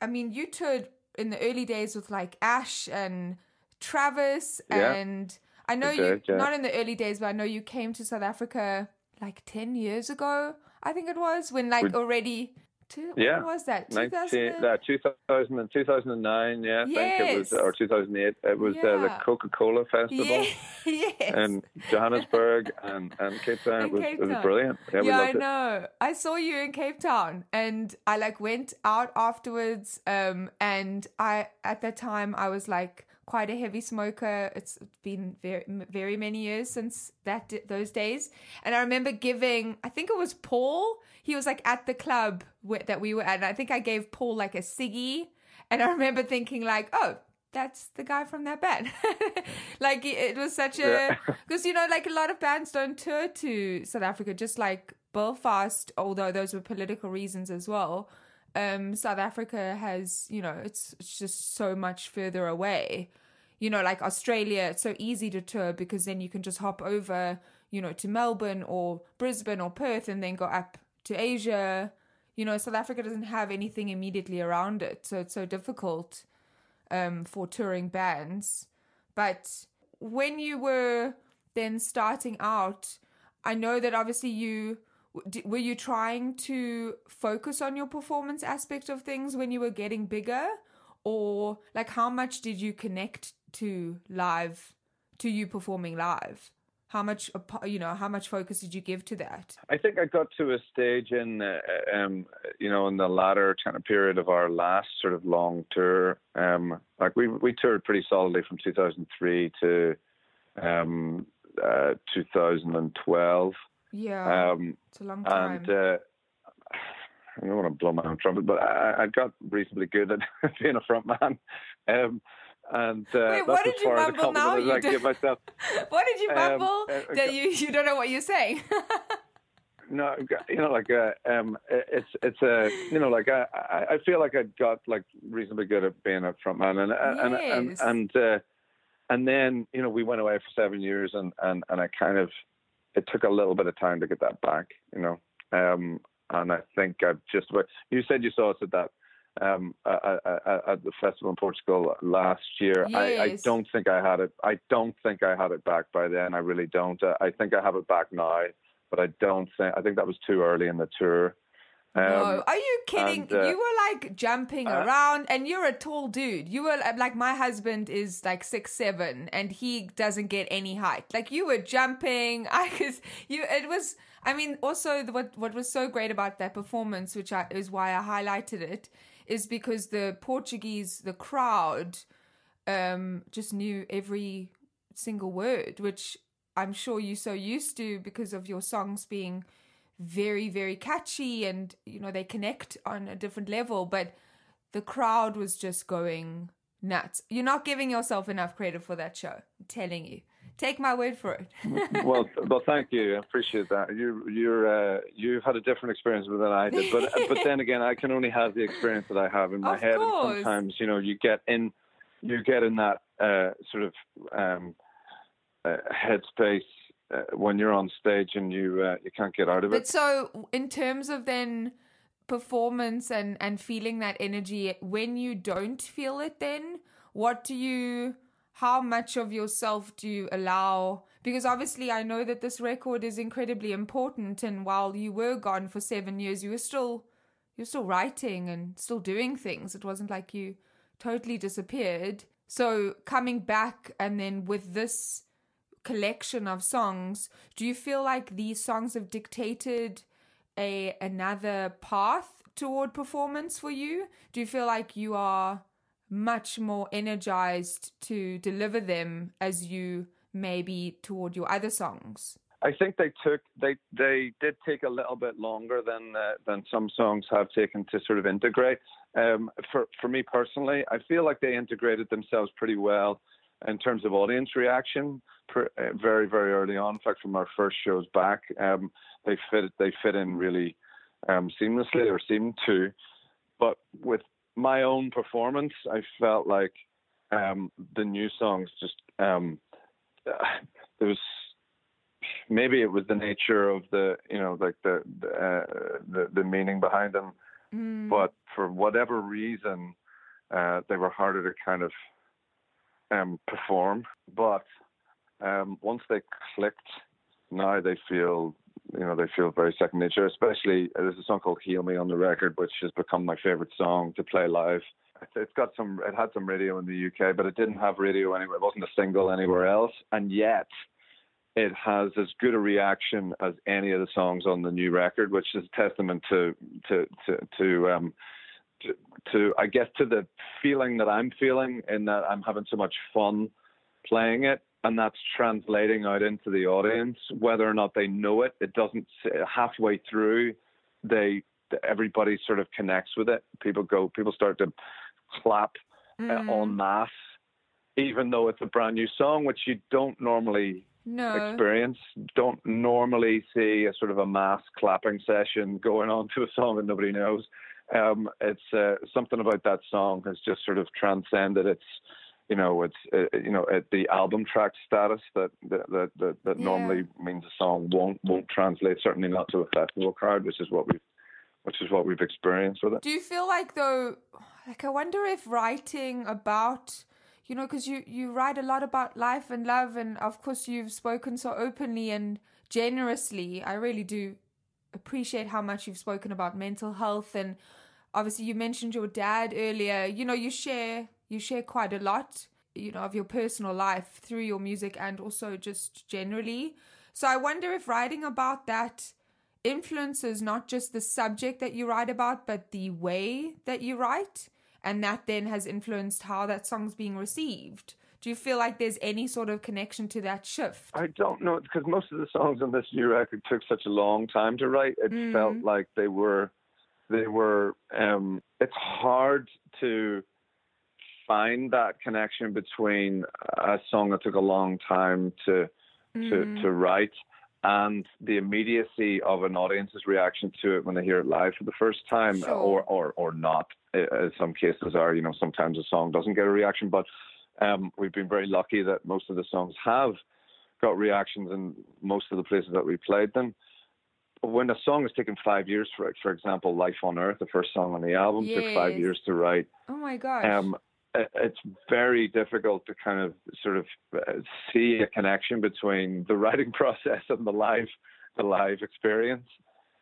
I mean, you toured in the early days with like Ash and Travis,
Yeah.
and I know you
yeah.
not in the early days, but I know you came to South Africa like ten years ago. I think it was when like
We-
already Two,
Yeah.
When was that?
19,
2000?
uh, 2000 and 2009, yeah, I think it was, or 2008. It was uh, the Coca Cola Festival
Yeah, yes.
in Johannesburg and, and Cape Town. It was,
Cape
it was brilliant. Yeah,
yeah, I
loved it.
know. I saw you in Cape Town, and I like went out afterwards. Um, and I at that time I was like quite a heavy smoker. It's been very very many years since that those days, and I remember giving. I think it was Paul. He was like at the club where, that we were at, and I think I gave Paul like a ciggy, and I remember thinking like, oh. That's the guy from that band. like it, was such a
Yeah.
because you know, like a lot of bands don't tour to South Africa, just like Belfast, although those were political reasons as well. Um, South Africa has, you know, it's, it's just so much further away. You know, like Australia, it's so easy to tour because then you can just hop over, you know, to Melbourne or Brisbane or Perth and then go up to Asia. You know, South Africa doesn't have anything immediately around it, so it's so difficult um, for touring bands. But when you were then starting out, I know that obviously you were you trying to focus on your performance aspect of things when you were getting bigger, or like how much did you connect to live, to you performing live? How much, you know, how much focus did you give to that?
I think I got to a stage in, uh, um, you know, in the latter kind of period of our last sort of long tour. Um, like we we toured pretty solidly from 2003 to um, uh, 2012.
Yeah,
Um,
it's a long time.
and uh, I don't want to blow my own trumpet, but I, I got reasonably good at being a front man. Um, and uh,
Wait,
that's
what
as
did you
far as a
mumble now? You
I
do-
give myself.
what did you
um,
mumble
uh,
that you you don't know what you're saying?
No, you know, like uh, um, it's it's a you know, like I I feel like I got like reasonably good at being a front man, and and and
Yes.
and uh, and then you know we went away for seven years, and and and I kind of it took a little bit of time to get that back, you know, um, and I think I've just about. You said you saw us at that. Um, at, at, at the festival in Portugal last year, I, I don't think I had it. I don't think I had it back by then. I really don't. I think I have it back now but I don't think I think that was too early in the tour. Um,
no, are you kidding?
and, uh,
you were like jumping
uh,
around, and you're a tall dude. You were like my husband is like six seven, and he doesn't get any height. Like you were jumping. I was you. It was. I mean, also the, what what was so great about that performance, which I, is why I highlighted it, is because the Portuguese, the crowd, um, just knew every single word, which I'm sure you're so used to because of your songs being very, very catchy and, you know, they connect on a different level. But the crowd was just going nuts. You're not giving yourself enough credit for that show. I'm telling you. Take my word for it.
well, well, thank you. I appreciate that. You, you're, uh, you've had a different experience than I did, but but then again, I can only have the experience that I have in my
Of
head,
course.
and sometimes you know you get in, you get in that uh, sort of um, uh, headspace uh, when you're on stage and you uh, you can't get out of it.
But so, in terms of then performance and and feeling that energy, when you don't feel it, then what do you? How much of yourself do you allow? Because obviously, I know that this record is incredibly important, and while you were gone for seven years, you were still you're still writing and still doing things. It wasn't like you totally disappeared. So coming back and then with this collection of songs, do you feel like these songs have dictated a another path toward performance for you? Do you feel like you are much more energized to deliver them as you maybe toward your other songs?
I think they took they they did take a little bit longer than uh, than some songs have taken to sort of integrate. Um, for for me personally, I feel like they integrated themselves pretty well in terms of audience reaction. Uh, very very early on, in fact, from our first shows back, um, they fit they fit in really um, seamlessly or seemed to. But with my own performance, I felt like um, the new songs just um, there was maybe it was the nature of the you know like the the uh, the, the meaning behind them
Mm.
but for whatever reason uh, they were harder to kind of um, perform but um, once they clicked now they feel you know they feel very second nature. Especially uh, there's a song called "Heal Me" on the record, which has become my favorite song to play live. It's got some, it had some radio in the UK, but it didn't have radio anywhere. It wasn't a single anywhere else, and yet it has as good a reaction as any of the songs on the new record, which is a testament to to to to um to, to I guess to the feeling that I'm feeling in that I'm having so much fun playing it and that's translating out into the audience whether or not they know it it doesn't halfway through they everybody sort of connects with it people go people start to clap uh, mm. uh, en masse even though it's a brand new song which you don't normally
no.
experience don't normally see a sort of a mass clapping session going on to a song that nobody knows um, it's uh, something about that song has just sort of transcended its you know it's uh, you know the album track status that that that, that, that yeah. normally means a song won't won't translate certainly not to a festival crowd which is what we've which is what we've experienced with it
do you feel like though like i wonder if writing about you know because you you write a lot about life and love and of course you've spoken so openly and generously i really do appreciate how much you've spoken about mental health and obviously you mentioned your dad earlier you know you share you share quite a lot, you know, of your personal life through your music and also just generally. So I wonder if writing about that influences not just the subject that you write about, but the way that you write. And that then has influenced how that song's being received. Do you feel like there's any sort of connection to that shift?
I don't know because most of the songs on this new record took such a long time to write. It mm. felt like they were, they were. Um, it's hard to find that connection between a song that took a long time to mm. to to write and the immediacy of an audience's reaction to it when they hear it live for the first time
sure.
or or or not as some cases are you know sometimes a song doesn't get a reaction but um, we've been very lucky that most of the songs have got reactions in most of the places that we played them when a song has taken five years for for example life on earth the first song on the album
yes.
took five years to write
oh my gosh
um, it's very difficult to kind of sort of uh, see a connection between the writing process and the live the live experience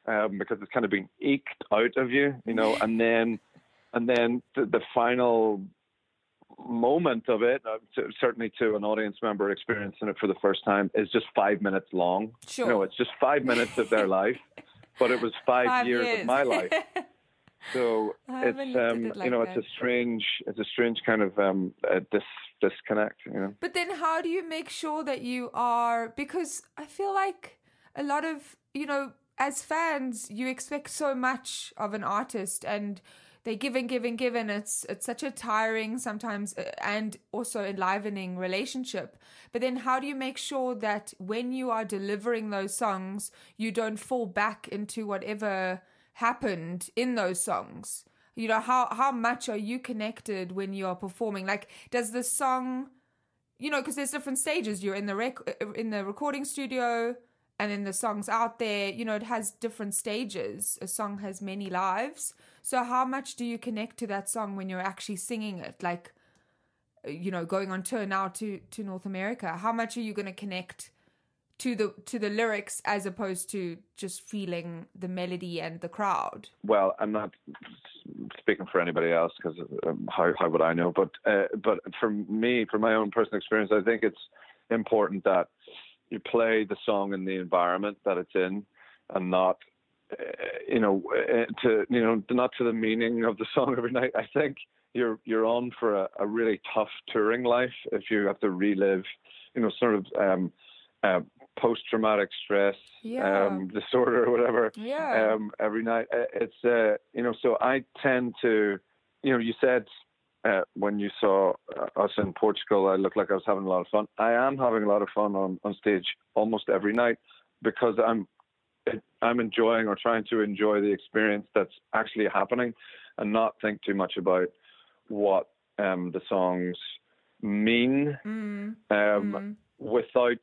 um, because it's kind of being eked out of you, you know, and then and then the, the final moment of it, uh, to, certainly to an audience member experiencing it for the first time, is just five minutes long.
Sure.
You know, it's just five minutes of their life, but it was five,
five
years,
years,
of my life. So it's um,
it like
you know
that.
it's a strange it's a strange kind of um, uh, dis- disconnect. You know.
But then, how do you make sure that you are? Because I feel like a lot of you know, as fans, you expect so much of an artist, and they give and give and give, and it's it's such a tiring sometimes uh, and also enlivening relationship. But then, how do you make sure that when you are delivering those songs, you don't fall back into whatever happened in those songs? You know how how much are you connected when you are performing? Like does the song you know because there's different stages. You're in the rec in the recording studio and then the songs out there you know it has different stages a song has many lives so how much do you connect to that song when you're actually singing it like you know going on tour now to to north america how much are you going to connect to the to the lyrics as opposed to just feeling the melody and the crowd.
Well, I'm not speaking for anybody else because um, how how would I know? But uh, but for me, for my own personal experience, I think it's important that you play the song in the environment that it's in, and not uh, you know uh, to you know not to the meaning of the song every night. I think you're you're on for a, a really tough touring life if you have to relive you know sort of um, uh, post traumatic stress
yeah.
um, disorder or whatever
yeah.
um, every night. Uh, it's uh, you know, so I tend to, you know, you said uh, when you saw uh, us in Portugal, I looked like I was having a lot of fun. I am having a lot of fun on on stage almost every night because I'm I'm enjoying or trying to enjoy the experience that's actually happening, and not think too much about what um, the songs mean
mm.
Um,
mm.
without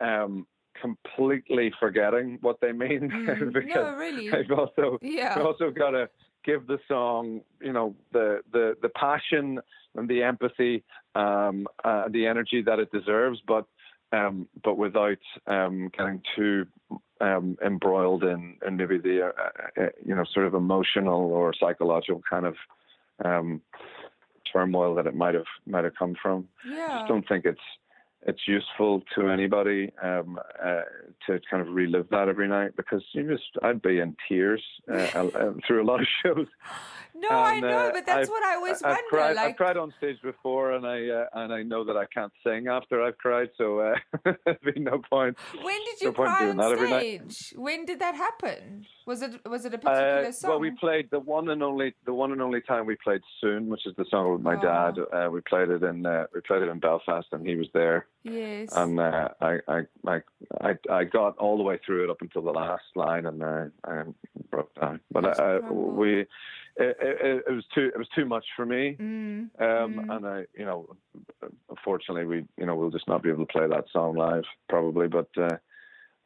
um, completely forgetting what they mean
Mm.
because
no, really.
I've also
Yeah.
I've also got to give the song, you know, the the the passion and the empathy, um, uh, the energy that it deserves, but um, but without um, getting too um, embroiled in, in maybe the uh, uh, you know sort of emotional or psychological kind of um, turmoil that it might have might have come from.
Yeah.
I just don't think it's it's useful to anybody um, uh, to kind of relive that every night because you just I'd be in tears uh, through a lot of shows.
No, I know, but that's
I've,
what I always
I've
wonder.
Cried,
like,
I've cried on stage before, and I uh, and I know that I can't sing after I've cried, so uh, there'd be no point.
when did you
point
cry on stage? When did that happen? Was it was it a particular
Uh,
song?
well, we played the one and only the one and only time we played "Soon," which is the song with my
Oh.
dad. Uh, we played it in uh, we played it in Belfast, and he was there.
Yes.
And uh, I, I I I I got all the way through it up until the last line, and uh, I broke down. But
Just
uh,
crumbled.
we. It, it, it was too. It was too much for me,
Mm,
um,
mm.
and I, you know, unfortunately, we, you know, we'll just not be able to play that song live, probably. But, uh,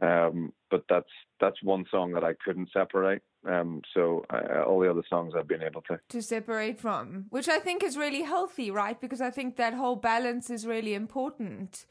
um, but that's that's one song that I couldn't separate. Um, so uh, all the other songs I've been able to.
to separate from, which I think is really healthy, right? Because I think that whole balance is really important.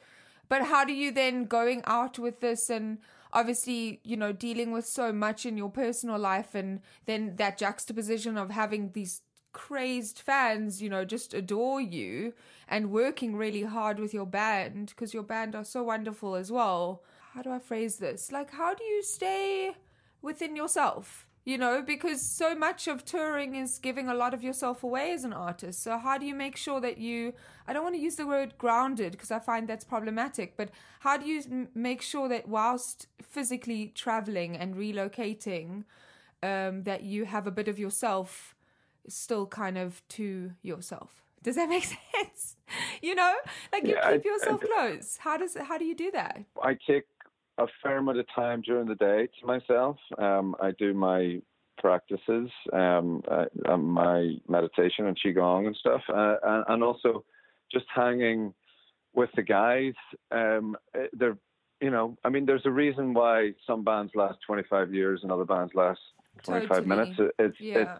But how do you then going out with this and obviously, you know, dealing with so much in your personal life and then that juxtaposition of having these crazed fans, you know, just adore you and working really hard with your band because your band are so wonderful as well. How do I phrase this? Like, how do you stay within yourself? You know, because so much of touring is giving a lot of yourself away as an artist. So, how do you make sure that you, I don't want to use the word grounded because I find that's problematic, but how do you m- make sure that whilst physically traveling and relocating, um, that you have a bit of yourself still kind of to yourself? Does that make sense? you know, like you
Yeah, I-
keep yourself
I-
close. How does how do you do that?
I take a fair amount of time during the day to myself. Um, I do my practices, um, uh, uh, my meditation and qigong and stuff, uh, and, and also just hanging with the guys. Um, uh, they're, you know, I mean, there's a reason why some bands last 25 years and other bands last 25
Totally.
minutes. It- It's it's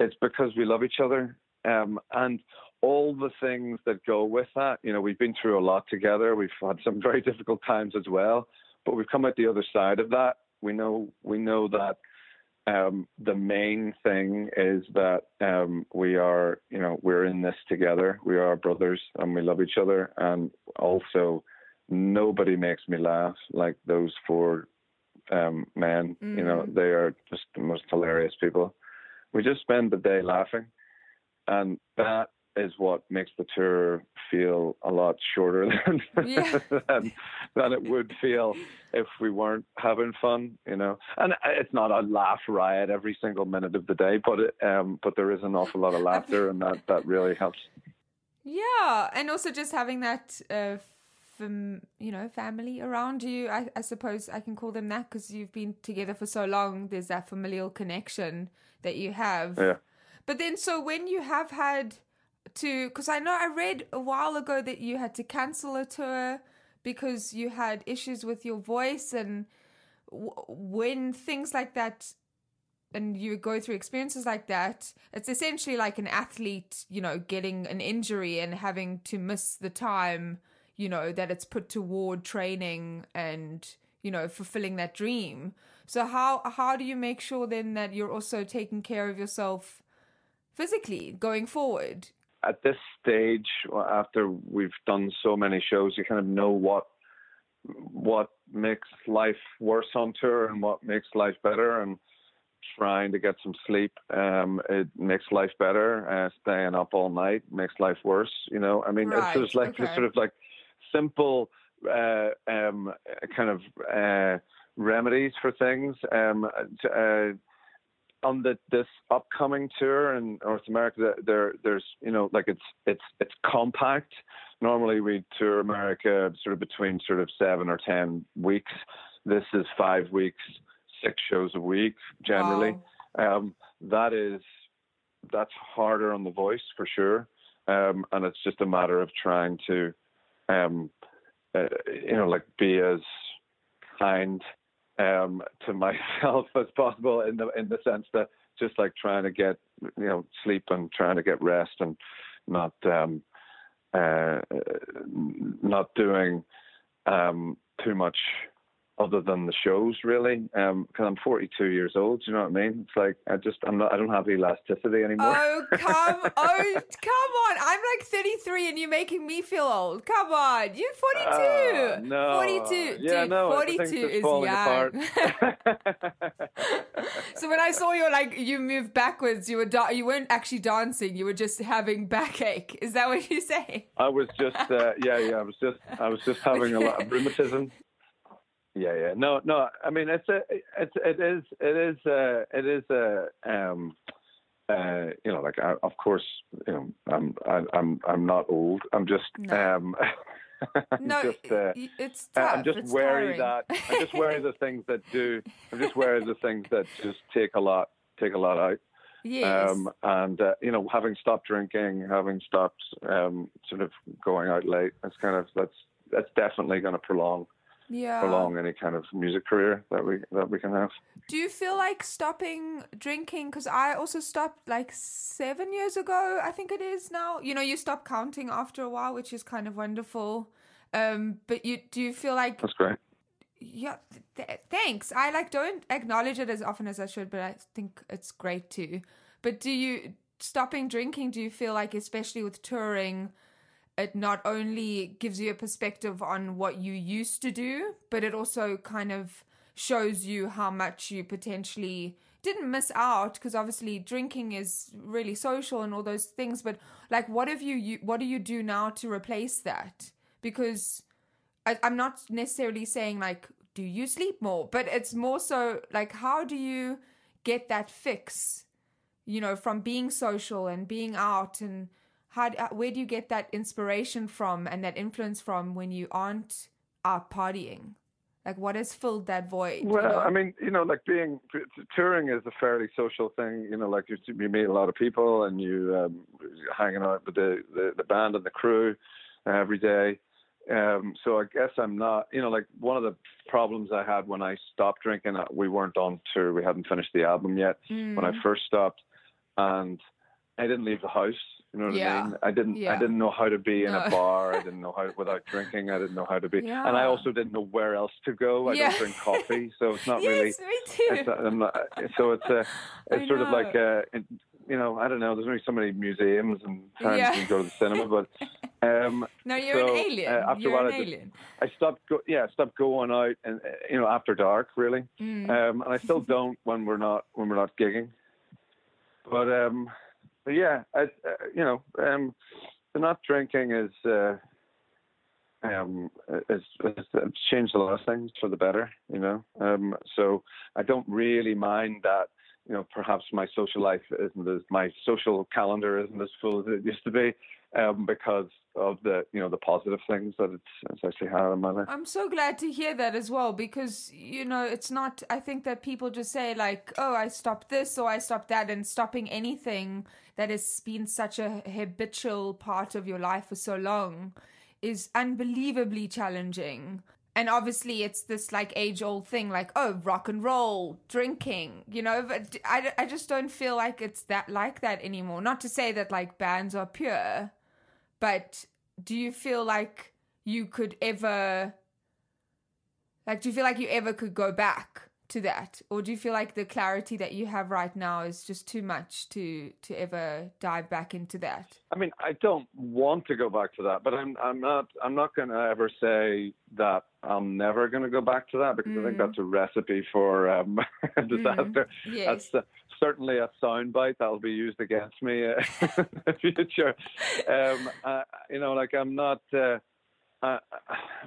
it's because we love each other um, and all the things that go with that. You know, we've been through a lot together. We've had some very difficult times as well, but we've come out the other side of that. We know we know that um, the main thing is that um, we are, you know, we're in this together. We are brothers and we love each other. And also, nobody makes me laugh like those four um, men. You know,
Mhm.
they are just the most hilarious people. We just spend the day laughing, and that is what makes the tour feel a lot shorter than
Yeah.
than, than it would feel if we weren't having fun, you know. And it's not a laugh riot every single minute of the day, but it, um, but there is an awful lot of laughter, and that that really helps.
Yeah, and also just having that, uh, fam- you know, family around you. I, I suppose I can call them that because you've been together for so long. There's that familial connection that you have.
Yeah.
But then, so when you have had to, because I know I read a while ago that you had to cancel a tour because you had issues with your voice, and w- when things like that and you go through experiences like that, it's essentially like an athlete, you know, getting an injury and having to miss the time, you know, that it's put toward training and, you know, fulfilling that dream. So how how do you make sure then that you're also taking care of yourself physically going forward?
At this stage, after we've done so many shows, you kind of know what what makes life worse on tour and what makes life better, and trying to get some sleep um, it makes life better. Uh, staying up all night makes life worse. You know, I mean,
Right,
it's just like
okay.
sort of like simple uh, um, kind of uh, remedies for things. Um, to, uh, on the this upcoming tour in North America, there there's you know like it's it's it's compact. Normally we tour America sort of between sort of seven or ten weeks. This is five weeks, six shows a week generally. Um, that is that's harder on the voice for sure, um, and it's just a matter of trying to, um, uh, you know, like be as kind um, to myself as possible in the in the sense that just like trying to get you know sleep and trying to get rest and not um, uh, not doing um, too much other than the shows really um because i'm 42 years old you know what i mean it's like i just i'm not i don't have elasticity anymore
Oh come! Oh come like 33, and you're making me feel old. Come on, you're 42.
Ah, no
42.
yeah
Dude,
no
42 is young. so when I saw you like you moved backwards, you were da- you weren't actually dancing. You were just having backache. Is that what you say?
I was just, uh, yeah, yeah. I was just, I was just having a lot of rheumatism. Yeah, yeah. No, no. I mean, it's a, it's, it is, it is, uh, it is a, um, uh, you know, like I, of course, you know, I'm, I, I'm, I'm not old. I'm just,
No.
um, I'm
No,
just, uh,
it's tough.
I'm just
it's
wary
tiring.
that I'm just wary of the things that do. I'm just wary of the things that just take a lot, take a lot out.
yes.
Um, and uh, you know, having stopped drinking, having stopped um, sort of going out late, that's kind of that's that's definitely going to prolong
yeah.
prolong any kind of music career that we that we can have.
Do you feel like stopping drinking? Because I also stopped like seven years ago. I think it is now. You know, you stop counting after a while, which is kind of wonderful. Um, but you do you feel like
That's great.
yeah? Th- thanks. I like don't acknowledge it as often as I should, but I think it's great too. But do you stopping drinking? Do you feel like, especially with touring? It not only gives you a perspective on what you used to do, but it also kind of shows you how much you potentially didn't miss out because obviously drinking is really social and all those things but like what have you, you what do you do now to replace that? Because I, i'm not necessarily saying like do you sleep more but it's more so like how do you get that fix you know from being social and being out and how uh, where do you get that inspiration from and that influence from when you aren't out partying like what has filled that void you
Well,
know?
I mean, you know, like being touring is a fairly social thing. You know, like you, you meet a lot of people and you um, hanging out with the, the the band and the crew uh, every day. Um, so I guess I'm not, you know, like one of the problems I had when I stopped drinking, uh, we weren't on tour, we hadn't finished the album yet when I
Mm.
first stopped, and I didn't leave the house. You know what
Yeah.
I mean? I didn't.
Yeah.
I didn't know how to be in
No.
a bar. I didn't know how without drinking. I didn't know how to be, and I also didn't know where else to go. I
Yeah.
don't drink coffee, so it's not really.
yes me too
It's not, so it's a,
I
it's sort of like
know.
uh it, you know, I don't know. There's only so many museums and times
Yeah.
you can go to the cinema, but um,
no you're
so,
an alien
uh, after
you're
a while
an
I just-
alien
I stopped. Go, yeah, I stopped going out and uh, you know after dark really,
Mm.
um, and I still don't when we're not when we're not gigging. But um, but yeah, I, uh, you know, um, the not drinking is. Uh, um, it's, it's changed a lot of things for the better, you know. Um, so I don't really mind that, you know, perhaps my social life isn't as my social calendar isn't as full as it used to be, um, because of the, you know, the positive things that it's, it's actually had in my life.
I'm so glad to hear that as well because you know it's not I think that people just say like oh I stopped this or I stopped that and stopping anything that has been such a habitual part of your life for so long is unbelievably challenging. And obviously it's this like age old thing like oh rock and roll, drinking, you know, but I I just don't feel like it's that like that anymore. Not to say that like bands are pure, but do you feel like you could ever like do you feel like you ever could go back to that? Or do you feel like the clarity that you have right now is just too much to to ever dive back into that?
I mean, I don't want to go back to that, but I'm I'm not I'm not going to ever say that I'm never going to go back to that because I think
Mm.
that's a recipe for um, disaster.
yes
That's uh, certainly a soundbite that will be used against me uh, in the future. Um, you know, like I'm not uh, I,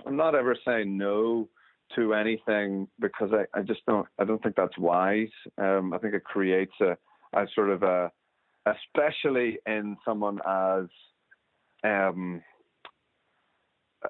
I'm not ever saying no to anything because I, I just don't I don't think that's wise. Um, I think it creates a, a sort of a especially in someone as um, uh,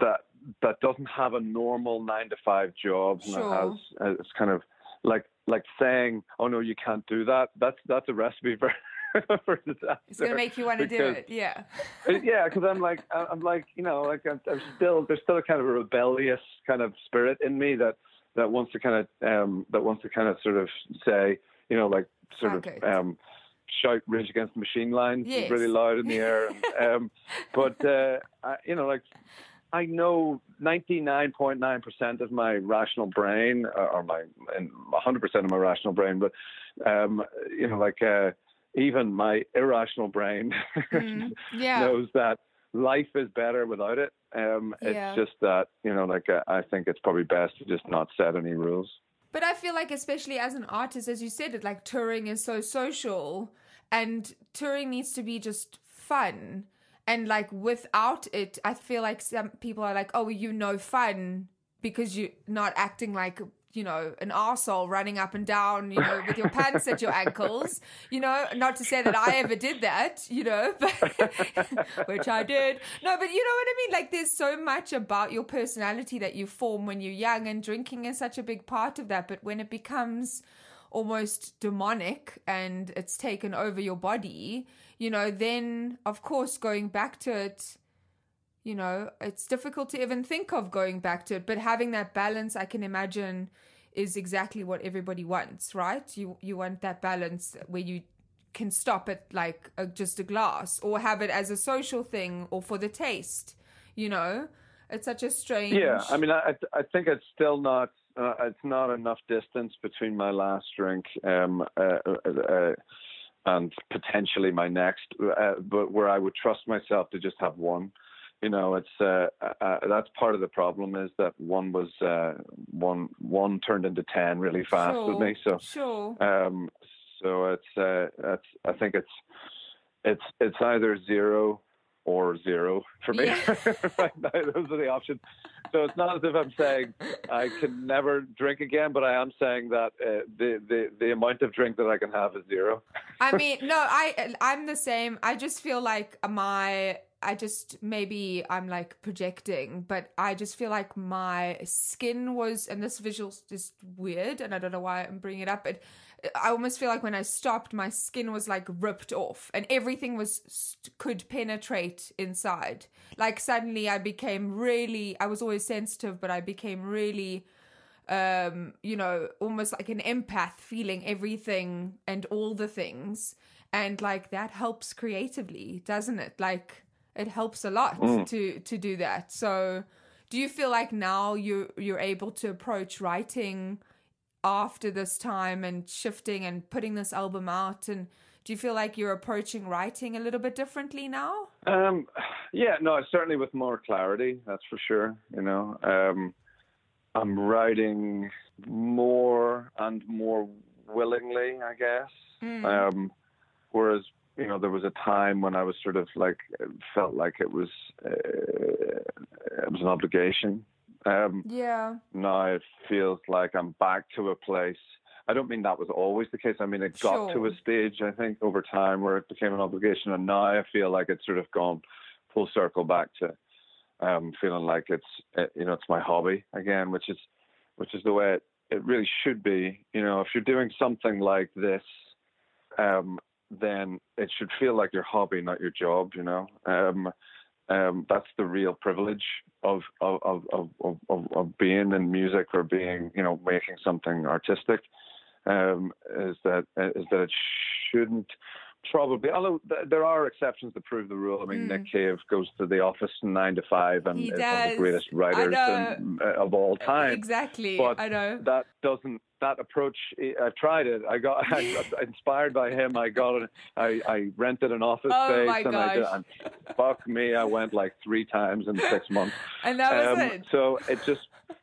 that that doesn't have a normal nine to five job and
Sure.
it has uh, it's kind of like like saying oh no you can't do that that's that's a recipe for for disaster
it's gonna make you want to do it yeah
uh, yeah, because I'm like I'm like you know like I'm, I'm still there's still a kind of a rebellious kind of spirit in me that that wants to kind of um that wants to kind of sort of say you know like sort
Fuck
of um shout Rage Against the Machine lines
Yes.
really loud in the air and, um but uh I, you know like I know 99.9% of my rational brain, uh, or my and 100% of my rational brain, but um, you know, like uh, even my irrational brain
Mm, yeah.
knows that life is better without it. Um,
Yeah.
It's just that you know, like uh, I think it's probably best to just not set any rules.
But I feel like, especially as an artist, as you said, it like touring is so social, and touring needs to be just fun. And like without it, I feel like some people are like, "Oh, you know, fun because you're not acting like you know an arsehole running up and down, you know, with your pants at your ankles." You know, not to say that I ever did that, you know, but which I did. No, but you know what I mean? Like there's so much about your personality that you form when you're young and drinking is such a big part of that, but when it becomes almost demonic and it's taken over your body, you know, then of course going back to it you know, it's difficult to even think of going back to it, but having that balance, I can imagine, is exactly what everybody wants, right? You you want that balance where you can stop at like a, just a glass, or have it as a social thing, or for the taste. You know, it's such a strange.
Yeah, I mean, I I think it's still not uh, it's not enough distance between my last drink um, uh, uh, uh, and potentially my next, uh, but where I would trust myself to just have one. You know, it's uh, uh, that's part of the problem is that one was uh, one one turned into ten really fast
sure,
with me. So
sure.
um, so it's uh, it's I think it's it's it's either zero or zero for me.
Yeah.
right now, those are the options. So it's not as if I'm saying I can never drink again, but I am saying that uh, the the the amount of drink that I can have is zero.
I mean, no, I I'm the same. I just feel like my I just maybe I'm like projecting, but I just feel like my skin was, and this visual is just weird, and I don't know why I'm bringing it up, but I almost feel like when I stopped, my skin was like ripped off, and everything was could penetrate inside. Like suddenly, I became really. I was always sensitive, but I became really um, you know, almost like an empath, feeling everything and all the things. And like that helps creatively, doesn't it? Like it helps a lot
Mm.
to to do that. So do you feel like now you you're able to approach writing after this time and shifting and putting this album out and do you feel like you're approaching writing a little bit differently now?
Um, yeah, no, certainly with more clarity, that's for sure. You know, um, I'm writing more and more willingly, I guess.
Mm.
Um, whereas, you know, there was a time when I was sort of like felt like it was uh, it was an obligation. Um,
Yeah.
now it feels like I'm back to a place. I don't mean that was always the case. I mean it got to a stage I think over time where it became an obligation, and now I feel like it's sort of gone full circle back to um, feeling like it's uh, you know it's my hobby again, which is which is the way it, it really should be. You know, if you're doing something like this, um, then it should feel like your hobby, not your job. You know, um, um, that's the real privilege of of, of, of, of, of being in music or being you know making something artistic. Um, is that is that it shouldn't probably although th- there are exceptions that prove the rule. I mean, Nick Cave goes to the office nine to five and
Hmm. He
is one of the greatest writers uh, of all time.
Exactly.
But
I know.
that doesn't that approach. I tried it. I got I, inspired by him. I got it. I, I rented an office
Oh
space and I did, and fuck me, I went like three times in six months.
And that was
Um,
it.
So it just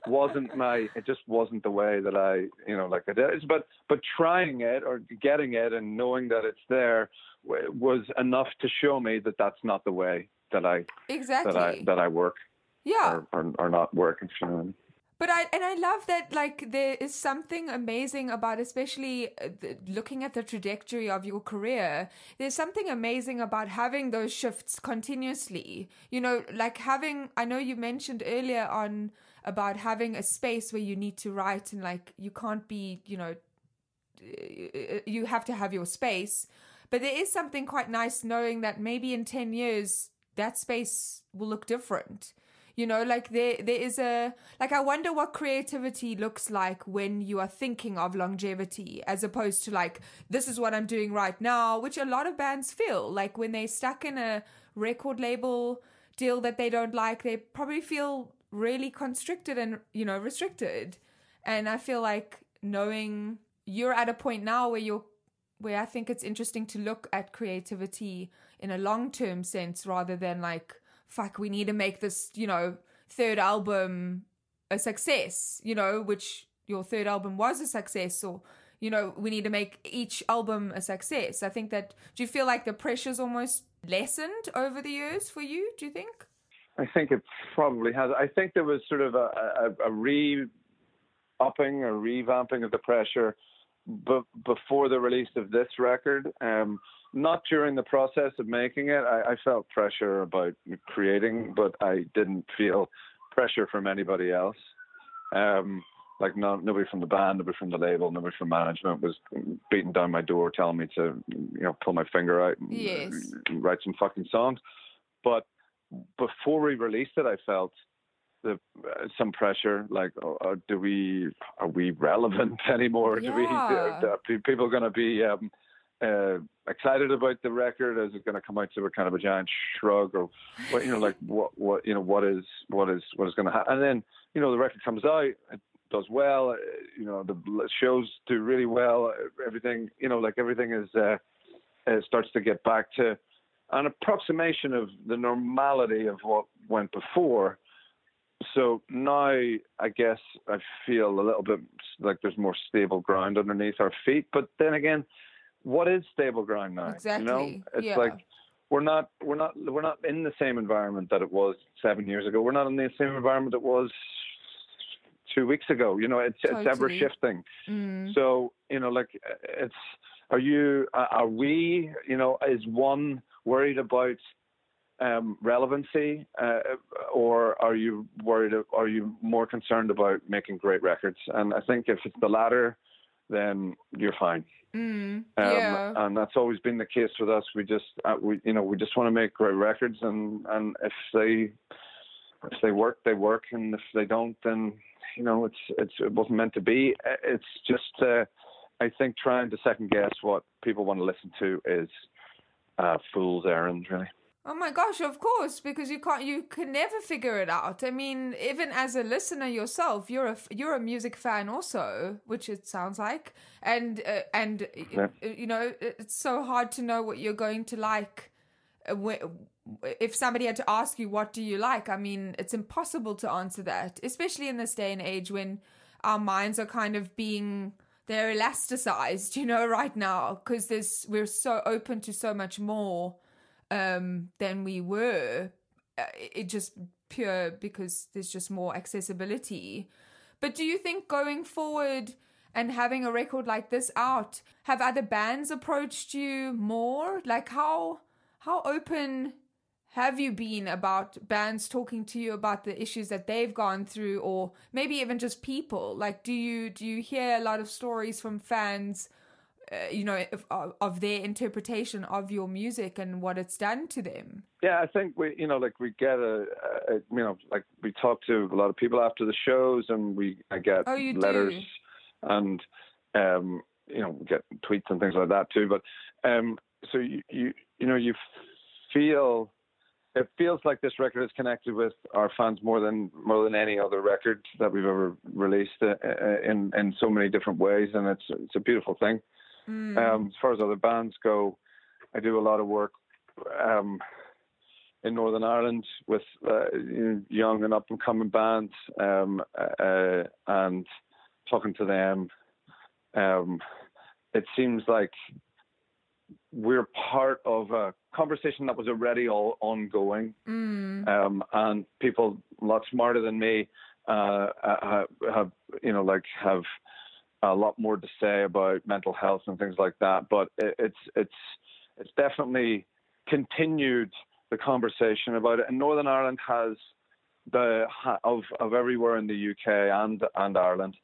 wasn't my. It just wasn't the way that I, you know, like I did. It's- But but trying it or getting it and knowing that it's there was enough to show me that that's not the way that I
Exactly.
that I that I work
yeah.
or, or, or not work. If you know what I mean.
But I and I love that like there is something amazing about especially uh, the, looking at the trajectory of your career. There's something amazing about having those shifts continuously. You know, like having I know you mentioned earlier on about having a space where you need to write and like you can't be, you know, uh, you have to have your space. But there is something quite nice knowing that maybe in 10 years that space will look different. You know, like there there is a like I wonder what creativity looks like when you are thinking of longevity as opposed to like this is what I'm doing right now, which a lot of bands feel like when they're stuck in a record label deal that they don't like, they probably feel really constricted and you know restricted. And I feel like knowing you're at a point now where you're where I think it's interesting to look at creativity in a long term sense rather than like, fuck, we need to make this, you know, third album a success, you know, which your third album was a success, or, you know, we need to make each album a success. I think that, do you feel like the pressure's almost lessened over the years for you, do you think?
I think it probably has. I think there was sort of a, a, a re upping or revamping of the pressure b- before the release of this record. Um, not during the process of making it. I, I felt pressure about creating, but I didn't feel pressure from anybody else. Um, like no, nobody from the band, nobody from the label, nobody from management was beating down my door telling me to, you know, pull my finger out and
yes.
write some fucking songs. But before we released it, I felt the uh, some pressure like oh, uh, do we are we relevant anymore
yeah.
do we are people going to be um, uh, excited about the record is it going to come out to a kind of a giant shrug or what you know like what what you know what is what is what is going to happen and then you know the record comes out it does well uh, you know the shows do really well everything you know like everything is uh, uh starts to get back to an approximation of the normality of what went before so now I guess I feel a little bit like there's more stable ground underneath our feet. But then again, what is stable ground now?
Exactly.
You know, it's
yeah.
like we're not we're not we're not in the same environment that it was seven years ago. We're not in the same environment it was two weeks ago. You know, it's
totally.
it's ever shifting.
Mm.
So you know, like it's are you are we you know is one worried about um, relevancy, uh, or are you worried? Are you more concerned about making great records? And I think if it's the latter, then you're fine.
Mm,
um,
yeah.
And that's always been the case with us. We just, uh, we, you know, we just want to make great records, and and if they, if they work, they work, and if they don't, then you know, it's it's it wasn't meant to be. It's just, uh, I think, trying to second guess what people want to listen to is a fool's errand, really.
Oh my gosh, of course, because you can't, you can never figure it out. I mean, even as a listener yourself, you're a you're a music fan also, which it sounds like, and uh, and
yeah.
Uh, you know, it's so hard to know what you're going to like. Uh, if somebody had to ask you, what do you like? I mean, it's impossible to answer that, especially in this day and age when our minds are kind of being they're elasticized, you know, right now because there's we're so open to so much more um, than we were. Uh, it just pure because there's just more accessibility. But do you think going forward and having a record like this out, have other bands approached you more? Like how how open have you been about bands talking to you about the issues that they've gone through or maybe even just people? Like do you do you hear a lot of stories from fans uh, you know of, of, their interpretation of your music and what it's done to them
yeah i think we you know like we get a, a you know like we talk to a lot of people after the shows and we I get
oh,
letters
do?
and um you know get tweets and things like that too but um so you you you know you feel it feels like this record is connected with our fans more than more than any other record that we've ever released uh, uh in in so many different ways and it's it's a beautiful thing
Mm.
Um, as far as other bands go, I do a lot of work um, in Northern Ireland with uh, young and up and coming bands, um, uh, and talking to them. Um, it seems like we're part of a conversation that was already all ongoing,
mm.
um, and people a lot smarter than me uh, have, have, you know, like have a lot more to say about mental health and things like that. But it's it's it's definitely continued the conversation about it. And Northern Ireland has the of of everywhere in the UK and and Ireland.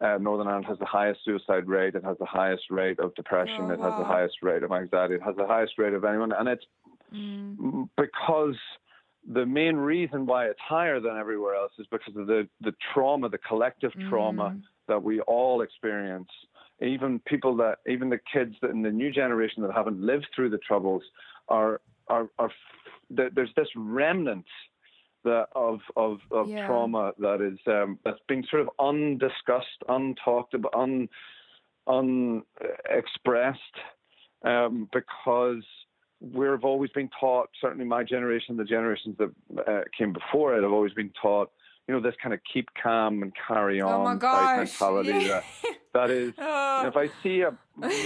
Uh, Northern Ireland has the highest suicide rate. It has the highest rate of depression.
Oh,
it has the highest rate of anxiety. It has the highest rate of anyone, and it's
mm.
because the main reason why it's higher than everywhere else is because of the the trauma, the collective trauma
Mm.
that we all experience. Even people that, even the kids that in the new generation that haven't lived through the troubles, are are are there's this remnant that of of, of
Yeah.
trauma that is um, that's being sort of undiscussed, untalked about, un unexpressed, um, because we've always been taught. Certainly, my generation, the generations that uh, came before it, have always been taught. You know, this kind of keep calm and carry on
Oh my gosh,
mentality.
yeah.
That, that is,
Oh.
if I see a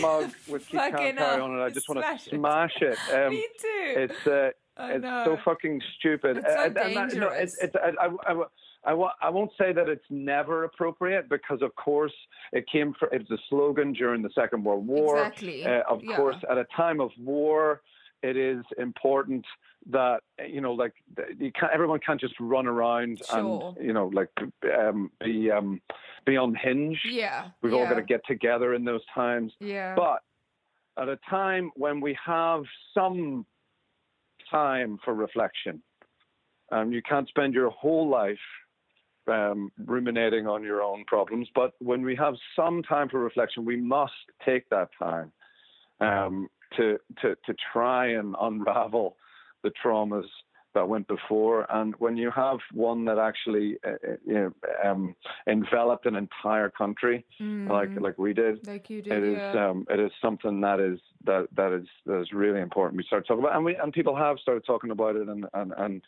mug with keep calm, carry on, and I just want to
it.
smash it. Um,
Me too.
It's uh, it's
know.
so fucking stupid.
It's so
And- and that- no,
dangerous.
it's, it's, I, I, I, I, I won't say that it's never appropriate because, of course, it came from it was a slogan during the Second World War.
Exactly.
Uh, of
Yeah.
course, at a time of war, it is important that you know, like you can't, everyone can't just run around
Sure.
and you know, like um, be um, be unhinged.
Yeah.
We've all got to get together in those times.
Yeah.
But at a time when we have some time for reflection, um, you can't spend your whole life um, ruminating on your own problems. But when we have some time for reflection, we must take that time um, to, to to try and unravel the traumas that went before. And when you have one that actually uh, uh, you know, um, enveloped an entire country, like like we did,
Mm. Like you
it
did,
is
yeah.
um, it is something that is that that is that is really important. We start talking about, and we and people have started talking about it, and and and.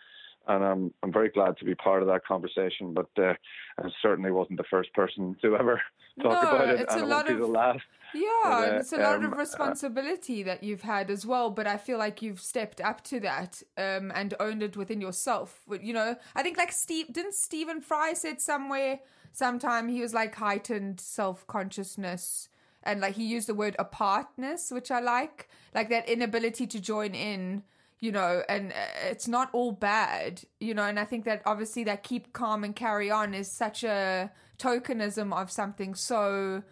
And I'm I'm very glad to be part of that conversation, but uh, I certainly wasn't the first person to ever talk
No,
about it,
it's
and it won't be the last.
Yeah,
But,
it's a lot
um,
of
uh,
responsibility that you've had as well. But I feel like you've stepped up to that um, and owned it within yourself. You know, I think like Steve didn't Stephen Fry said somewhere sometime he was like heightened self consciousness and like he used the word apartness, which I like, like that inability to join in. You know, and uh, it's not all bad, you know, and I think that obviously that keep calm and carry on is such a tokenism of something so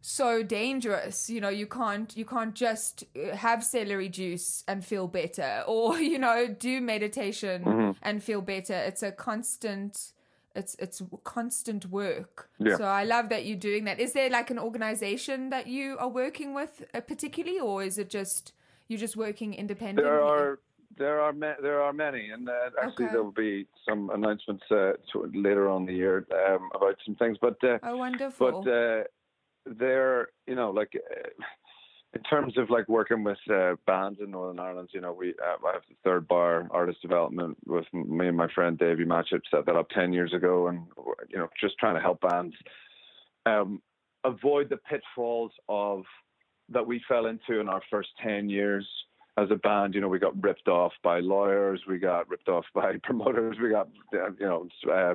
so dangerous you know you can't you can't just uh, have celery juice and feel better or you know do meditation
Mm-hmm.
and feel better it's a constant it's it's constant work
Yeah.
so i love that you're doing that is there like an organization that you are working with uh, particularly or is it just you're just working independently
There are there are ma- there are many, and uh, actually
Okay.
there will be some announcements uh, later on the year um, about some things. But uh,
oh wonderful
but uh, they're you know like uh, in terms of like working with uh, bands in Northern Ireland, you know we uh, I have the Third Bar Artist Development with me and my friend Davy Matchett set that up ten years ago, and you know just trying to help bands um, avoid the pitfalls of that we fell into in our first 10 years as a band. You know, we got ripped off by lawyers, we got ripped off by promoters, we got, uh, you know, uh,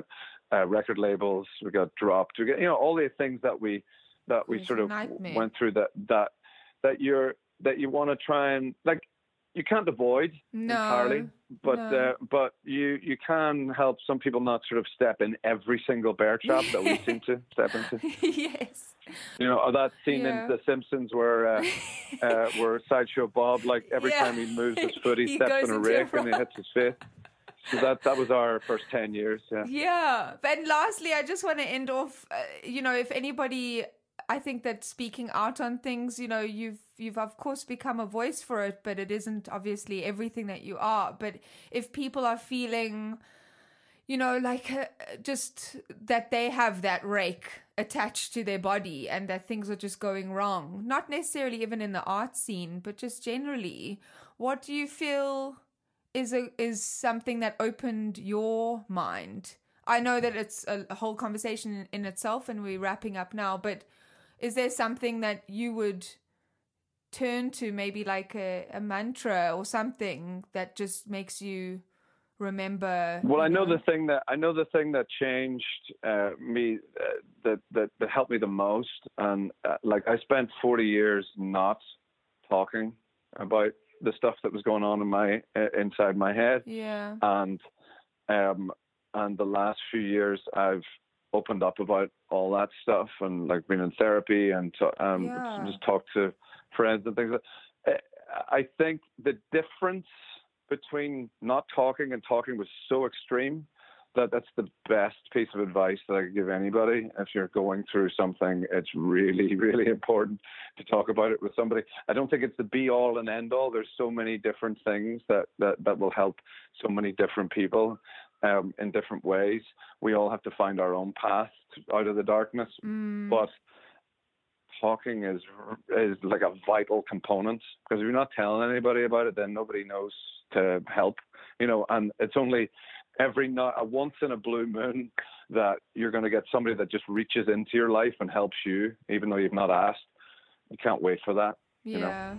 uh, record labels, we got dropped, we got, you know, all the things that we, that we
It's
sort of
nightmare.
went through that, that, that you're, that you want to try and, like, you can't avoid
No,
entirely, but
no.
uh, but you you can help some people not sort of step in every single bear trap that we seem to step into.
yes
You know, or that scene
Yeah.
in The Simpsons where uh, uh, where Sideshow Bob, like every
Yeah.
time he moves his foot, he,
He
steps on a rake and he hits his face. So that that was our first ten years. Yeah.
Yeah. And lastly, I just want to end off, uh, you know, if anybody, I think that speaking out on things, you know, you've, you've of course become a voice for it, but it isn't obviously everything that you are. But if people are feeling, you know, like uh, just that they have that rake attached to their body and that things are just going wrong, not necessarily even in the art scene, but just generally, what do you feel is a is something that opened your mind? I know that it's a, whole conversation in itself and we're wrapping up now, but is there something that you would turn to maybe like a, a mantra or something that just makes you remember
Well, I know? the thing that I know the thing that changed uh, me uh, that, that that helped me the most, and uh, like I spent forty years not talking about the stuff that was going on in my uh, inside my head.
yeah.
And um and the last few years I've opened up about all that stuff and like being in therapy and um
Yeah.
just talked to friends and things. I think the difference between not talking and talking was so extreme that that's the best piece of advice that I could give anybody. If you're going through something, it's really, really important to talk about it with somebody. I don't think it's the be all and end all. There's so many different things that that, that will help so many different people um, in different ways. We all have to find our own path out of the darkness,
Mm.
but talking is is like a vital component because if you're not telling anybody about it, then nobody knows to help. You know, and it's only every not a once in a blue moon that you're going to get somebody that just reaches into your life and helps you, even though you've not asked. You can't wait for that. You know?